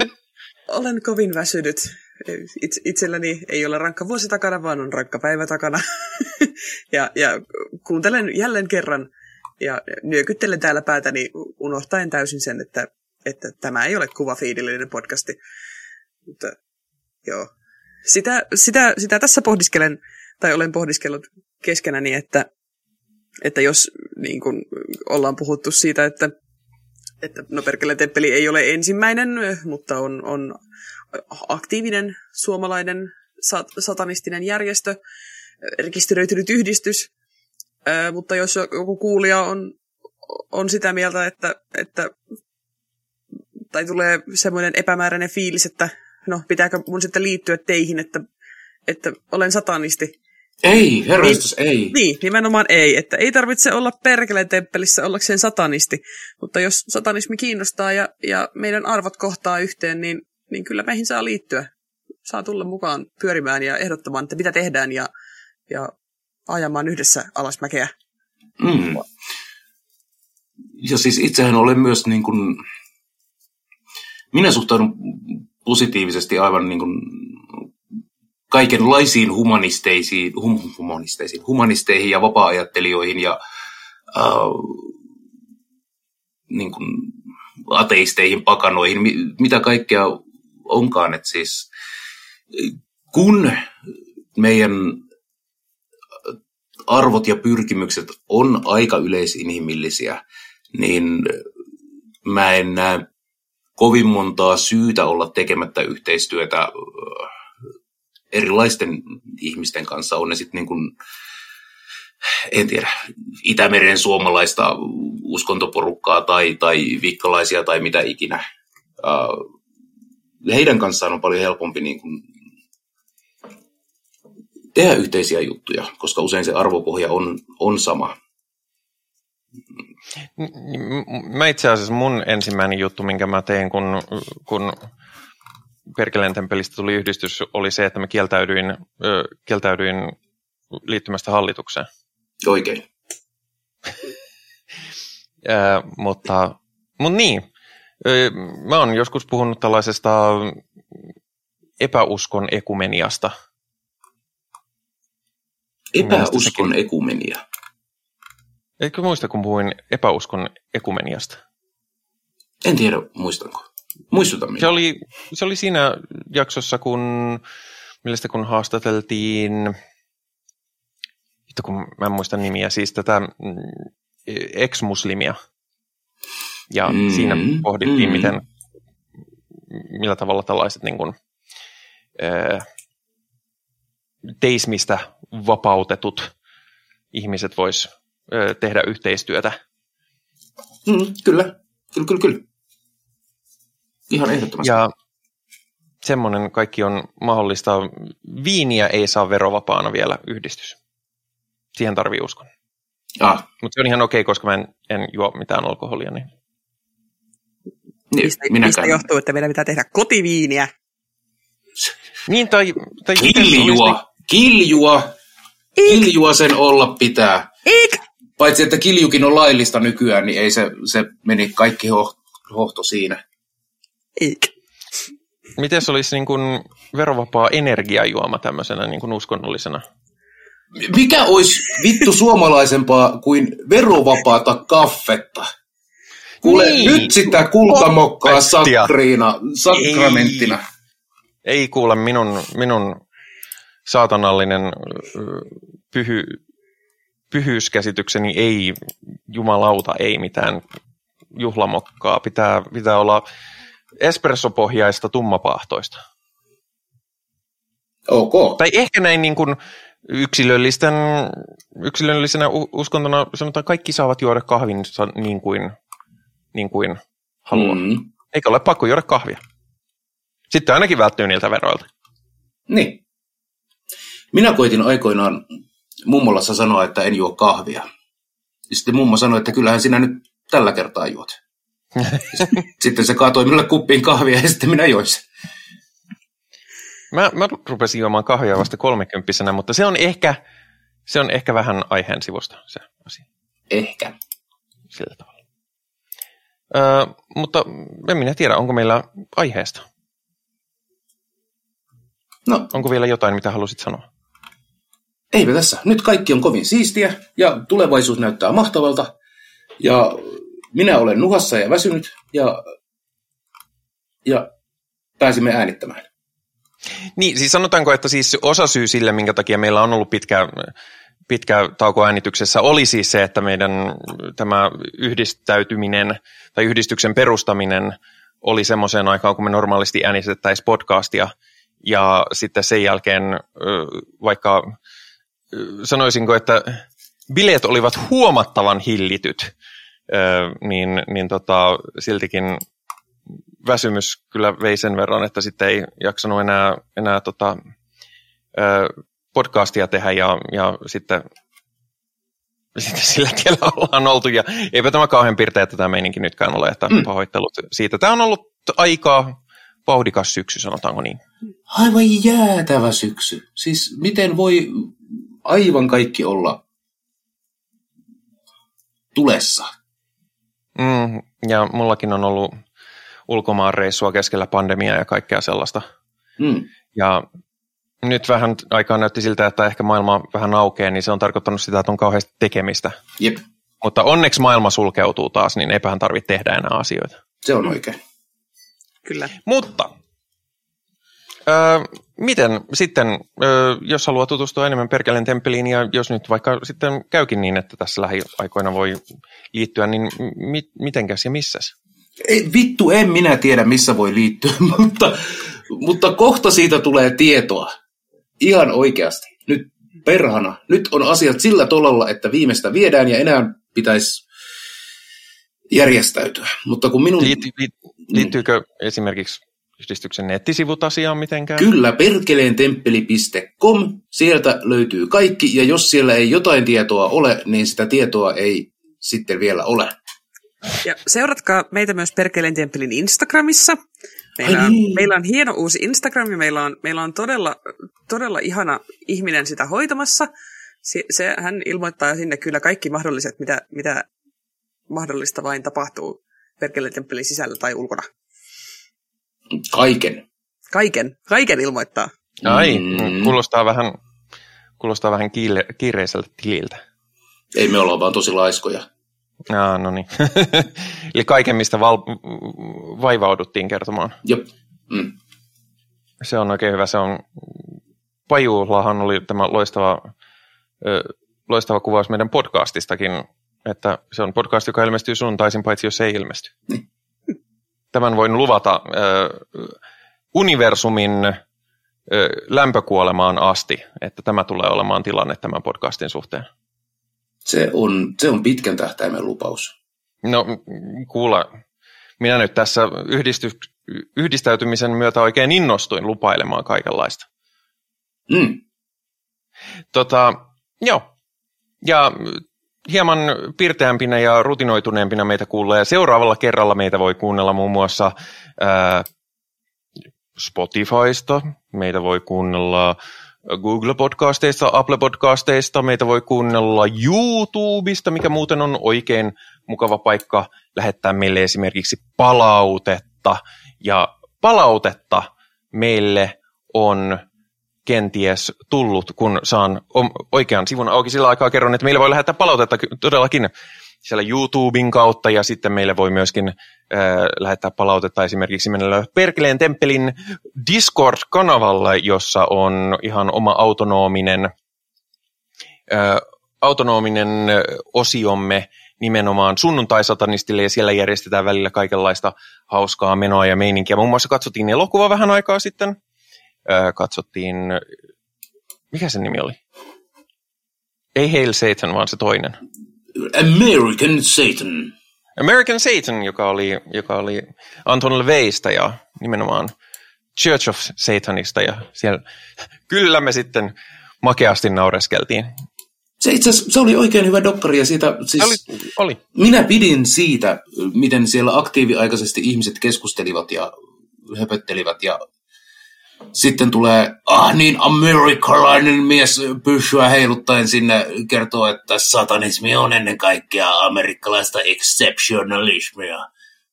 Olen kovin väsynyt. Itse, itselläni ei ole rankka vuosi takana, vaan on rankka päivä takana. ja, ja kuuntelen jälleen kerran ja nyökyttelen täällä päätäni unohtaen täysin sen, että, että tämä ei ole kuvafiidillinen podcasti. Mutta joo, sitä, sitä, sitä tässä pohdiskelen, tai olen pohdiskellut keskenäni, että, että jos niin kun ollaan puhuttu siitä, että, että no Perkele Temppeli ei ole ensimmäinen, mutta on, on aktiivinen suomalainen sat, satanistinen järjestö, rekisteröitynyt yhdistys, ää, mutta jos joku kuulija on, on sitä mieltä, että, että tai tulee semmoinen epämääräinen fiilis, että no pitääkö mun sitten liittyä teihin, että, että olen satanisti. Ei, herrastus, niin, ei. Niin, nimenomaan ei. Että ei tarvitse olla perkeleen temppelissä ollakseen satanisti. Mutta jos satanismi kiinnostaa ja, ja meidän arvot kohtaa yhteen, niin, niin kyllä meihin saa liittyä. Saa tulla mukaan pyörimään ja ehdottamaan, että mitä tehdään ja, ja ajamaan yhdessä alasmäkeä. Mm. Ja siis itsehän olen myös niin kuin, minä suhtaudun positiivisesti aivan niin kuin kaikenlaisiin humanisteisiin, hum, humanisteisiin, humanisteihin ja vapaa-ajattelijoihin ja äh, niin kuin ateisteihin, pakanoihin, mitä kaikkea onkaan. Että siis, kun meidän arvot ja pyrkimykset on aika yleisinhimillisiä, niin mä en näe kovin montaa syytä olla tekemättä yhteistyötä erilaisten ihmisten kanssa. On ne sitten niin kuin, en tiedä, Itämeren suomalaista uskontoporukkaa tai, tai vikkalaisia tai mitä ikinä. Heidän kanssaan on paljon helpompi niin kuin, tehdä yhteisiä juttuja, koska usein se arvopohja on, on sama. Mä itse asiassa mun ensimmäinen juttu, minkä mä tein, kun, kun Perkeleen temppelistä tuli yhdistys, oli se, että mä kieltäydyin, ö, kieltäydyin liittymästä hallitukseen. Oikein. äh, mutta, mutta niin, mä oon joskus puhunut tällaisesta epäuskon ekumeniasta. Epäuskon ekumenia? Eikö muista, kun puhuin epäuskon ekumeniasta? En tiedä, muistanko. Muistuta Se oli, se oli siinä jaksossa, kun, millä kun haastateltiin, kun mä en muista nimiä, siis tätä mm, ex-muslimia. Ja mm, siinä pohdittiin, mm. miten, millä tavalla tällaiset niin kuin, teismistä vapautetut ihmiset vois tehdä yhteistyötä. Mm, kyllä, kyllä, kyllä, kyllä. Ihan ehdottomasti. Ja semmoinen kaikki on mahdollista. Viiniä ei saa verovapaana vielä yhdistys. Siihen tarvii uskon. Ah. Mutta se on ihan okei, okay, koska mä en, en juo mitään alkoholia. Niin... Niin, mistä, mistä johtuu, että meidän pitää tehdä kotiviiniä? Niin, tai... tai kiljua! Olisi... Kiljua! Ik. Kiljua sen olla pitää. Ik. Paitsi, että kiljukin on laillista nykyään, niin ei se, se meni kaikki hohto siinä. Eikä. Miten se olisi niin kuin verovapaa energiajuoma tämmöisenä niin kuin uskonnollisena? Mikä olisi vittu suomalaisempaa kuin verovapaata kaffetta? Kuule, niin. nyt sitä kultamokkaa sakriina, sakramenttina. Ei, ei kuule, minun, minun saatanallinen pyhy, pyhyyskäsitykseni ei, jumalauta, ei mitään juhlamokkaa. Pitää, pitää olla espressopohjaista tummapahtoista. Ok. Tai ehkä näin niin kuin yksilöllisten, yksilöllisenä uskontona sanotaan, kaikki saavat juoda kahvinsa niin kuin, niin kuin haluaa. Mm. Eikä ole pakko juoda kahvia. Sitten ainakin välttyy niiltä veroilta. Niin. Minä koitin aikoinaan mummolassa sanoa, että en juo kahvia. Sitten mummo sanoi, että kyllähän sinä nyt tällä kertaa juot. Sitten se kaatoi minulle kuppiin kahvia ja sitten minä join sen. Mä, mä rupesin juomaan kahvia vasta kolmekymppisenä, mutta se on ehkä, se on ehkä vähän aiheen sivusta se asia. Ehkä. Sillä tavalla. Ö, mutta en minä tiedä, onko meillä aiheesta. No, Onko vielä jotain, mitä halusit sanoa? Eipä tässä. Nyt kaikki on kovin siistiä ja tulevaisuus näyttää mahtavalta. Ja minä olen nuhassa ja väsynyt ja, ja pääsimme äänittämään. Niin, siis sanotaanko, että siis osa syy sille, minkä takia meillä on ollut pitkä, pitkä tauko äänityksessä, oli siis se, että meidän tämä yhdistäytyminen tai yhdistyksen perustaminen oli semmoiseen aikaan, kun me normaalisti äänitettäisiin podcastia, ja sitten sen jälkeen vaikka sanoisinko, että bileet olivat huomattavan hillityt, niin, niin tota, siltikin väsymys kyllä vei sen verran, että sitten ei jaksanut enää, enää tota, podcastia tehdä ja, ja sitten, sitten sillä tiellä ollaan oltu. Ja eipä tämä kauhean pirteä tätä meininki nytkään ole, että mm. pahoittelut siitä. Tämä on ollut aika vauhdikas syksy, sanotaanko niin. Aivan jäätävä syksy. Siis miten voi aivan kaikki olla tulessa? Mm, ja mullakin on ollut ulkomaanreissua keskellä pandemiaa ja kaikkea sellaista. Mm. Ja nyt vähän aikaa näytti siltä, että ehkä maailma vähän aukeaa, niin se on tarkoittanut sitä, että on kauheasti tekemistä. Jep. Mutta onneksi maailma sulkeutuu taas, niin eipähän tarvitse tehdä enää asioita. Se on oikein. Kyllä. Mutta Öö, miten sitten, jos haluaa tutustua enemmän Perkeleen temppeliin ja jos nyt vaikka sitten käykin niin, että tässä lähiaikoina voi liittyä, niin mi- mitenkäs ja missäs? Ei, vittu, en minä tiedä, missä voi liittyä, mutta, mutta kohta siitä tulee tietoa. Ihan oikeasti. Nyt perhana. Nyt on asiat sillä tolalla, että viimeistä viedään ja enää pitäisi järjestäytyä. Mutta kun minun... Liitty, liittyykö mm. esimerkiksi yhdistyksen nettisivut asiaan mitenkään? Kyllä, perkeleentemppeli.com. Sieltä löytyy kaikki, ja jos siellä ei jotain tietoa ole, niin sitä tietoa ei sitten vielä ole. Ja seuratkaa meitä myös Perkeleen temppelin Instagramissa. Meillä on, niin. meillä on hieno uusi Instagram ja meillä on, meillä on todella, todella ihana ihminen sitä hoitamassa. Se, se, hän ilmoittaa sinne kyllä kaikki mahdolliset, mitä, mitä mahdollista vain tapahtuu Perkeleen temppelin sisällä tai ulkona. Kaiken. Kaiken. Kaiken ilmoittaa. Ai, mm. kuulostaa vähän, kuulostaa vähän kiire, kiireiseltä tililtä. Ei me olla vaan tosi laiskoja. Ah, no niin. Eli kaiken, mistä val- vaivauduttiin kertomaan. Jop. Mm. Se on oikein hyvä. Se on... Pajullahan oli tämä loistava, ö, loistava kuvaus meidän podcastistakin, että se on podcast, joka ilmestyy sunnuntaisin, paitsi jos ei ilmesty. Mm tämän voin luvata äh, universumin lämpökuolemaan asti, että tämä tulee olemaan tilanne tämän podcastin suhteen. Se on, se on pitkän tähtäimen lupaus. No kuulla, minä nyt tässä yhdisty, yhdistäytymisen myötä oikein innostuin lupailemaan kaikenlaista. Mm. Tota, joo. Ja hieman pirteämpinä ja rutinoituneempina meitä kuulee. Seuraavalla kerralla meitä voi kuunnella muun muassa ää, Spotifysta, meitä voi kuunnella Google-podcasteista, Apple-podcasteista, meitä voi kuunnella YouTubesta, mikä muuten on oikein mukava paikka lähettää meille esimerkiksi palautetta. Ja palautetta meille on kenties tullut, kun saan oikean sivun auki. Sillä aikaa kerron, että meille voi lähettää palautetta todellakin siellä YouTuben kautta ja sitten meille voi myöskin äh, lähettää palautetta esimerkiksi mennä Perkeleen temppelin Discord-kanavalle, jossa on ihan oma autonominen, äh, autonominen osiomme nimenomaan sunnuntai-satanistille ja siellä järjestetään välillä kaikenlaista hauskaa menoa ja meininkiä. Muun muassa katsottiin elokuva vähän aikaa sitten, katsottiin, mikä se nimi oli? Ei Hail Satan, vaan se toinen. American Satan. American Satan, joka oli, joka oli Anton Leveistä ja nimenomaan Church of Satanista. Ja siellä kyllä me sitten makeasti naureskeltiin. Se itse asiassa, se oli oikein hyvä dokkari ja siitä, siis oli, oli. minä pidin siitä, miten siellä aktiiviaikaisesti ihmiset keskustelivat ja höpöttelivät ja sitten tulee, ah niin, amerikkalainen mies pyssyä heiluttaen sinne kertoo, että satanismi on ennen kaikkea amerikkalaista exceptionalismia.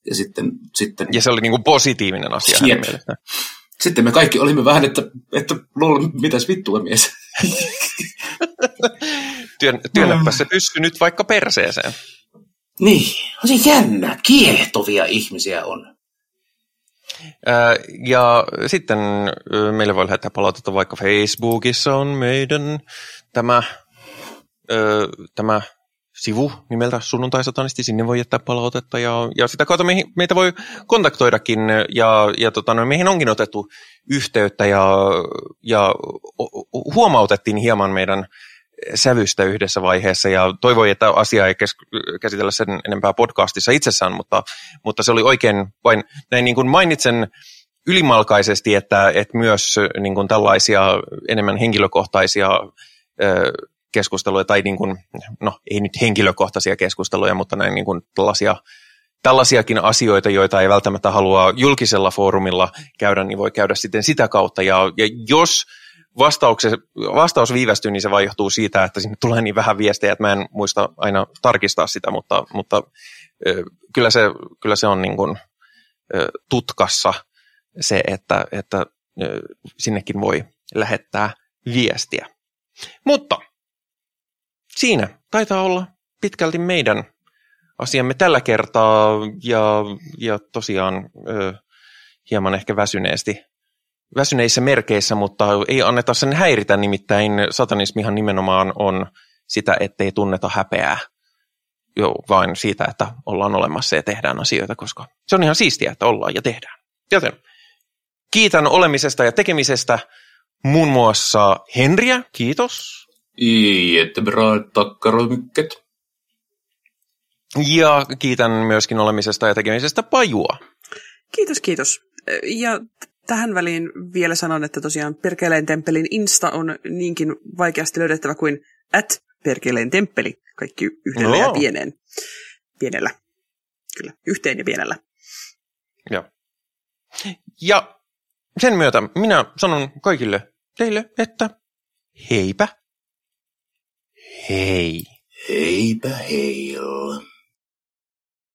Ja sitten, sitten... Ja se oli niin kuin positiivinen asia Jep. Sitten me kaikki olimme vähän, että, että lol, mitäs vittua mies. Työn, työnnäpä se pyssy nyt vaikka perseeseen. Niin, on se jännä. Kiehtovia ihmisiä on. Ja sitten meille voi lähettää palautetta vaikka Facebookissa on meidän tämä, tämä sivu nimeltä sunnuntaisatanisti, sinne voi jättää palautetta ja, ja sitä kautta meihin, meitä voi kontaktoidakin. Ja, ja tota, no, meihin onkin otettu yhteyttä ja, ja huomautettiin hieman meidän sävystä yhdessä vaiheessa ja toivoi, että asiaa ei käsitellä sen enempää podcastissa itsessään, mutta, mutta se oli oikein vain näin niin kuin mainitsen ylimalkaisesti, että, että myös niin kuin tällaisia enemmän henkilökohtaisia keskusteluja, tai niin kuin, no ei nyt henkilökohtaisia keskusteluja, mutta näin niin kuin tällaisia, tällaisiakin asioita, joita ei välttämättä halua julkisella foorumilla käydä, niin voi käydä sitten sitä kautta. Ja, ja jos vastaus viivästyy, niin se vain johtuu siitä, että sinne tulee niin vähän viestejä, että mä en muista aina tarkistaa sitä, mutta, mutta kyllä, se, kyllä se on niin kuin, tutkassa se, että, että sinnekin voi lähettää viestiä. Mutta siinä taitaa olla pitkälti meidän asiamme tällä kertaa ja, ja tosiaan hieman ehkä väsyneesti väsyneissä merkeissä, mutta ei anneta sen häiritä, nimittäin satanismihan nimenomaan on sitä, ettei tunneta häpeää, jo vain siitä, että ollaan olemassa ja tehdään asioita, koska se on ihan siistiä, että ollaan ja tehdään. Joten kiitän olemisesta ja tekemisestä muun muassa Henriä, kiitos. Jättebra. Ja kiitän myöskin olemisesta ja tekemisestä Pajua. Kiitos, kiitos. Ja tähän väliin vielä sanon, että tosiaan Perkeleen temppelin Insta on niinkin vaikeasti löydettävä kuin at Perkeleen temppeli. Kaikki yhdellä no. ja pieneen. Pienellä. Kyllä, yhteen ja pienellä. Joo. Ja sen myötä minä sanon kaikille teille, että heipä. Hei. Heipä heillä.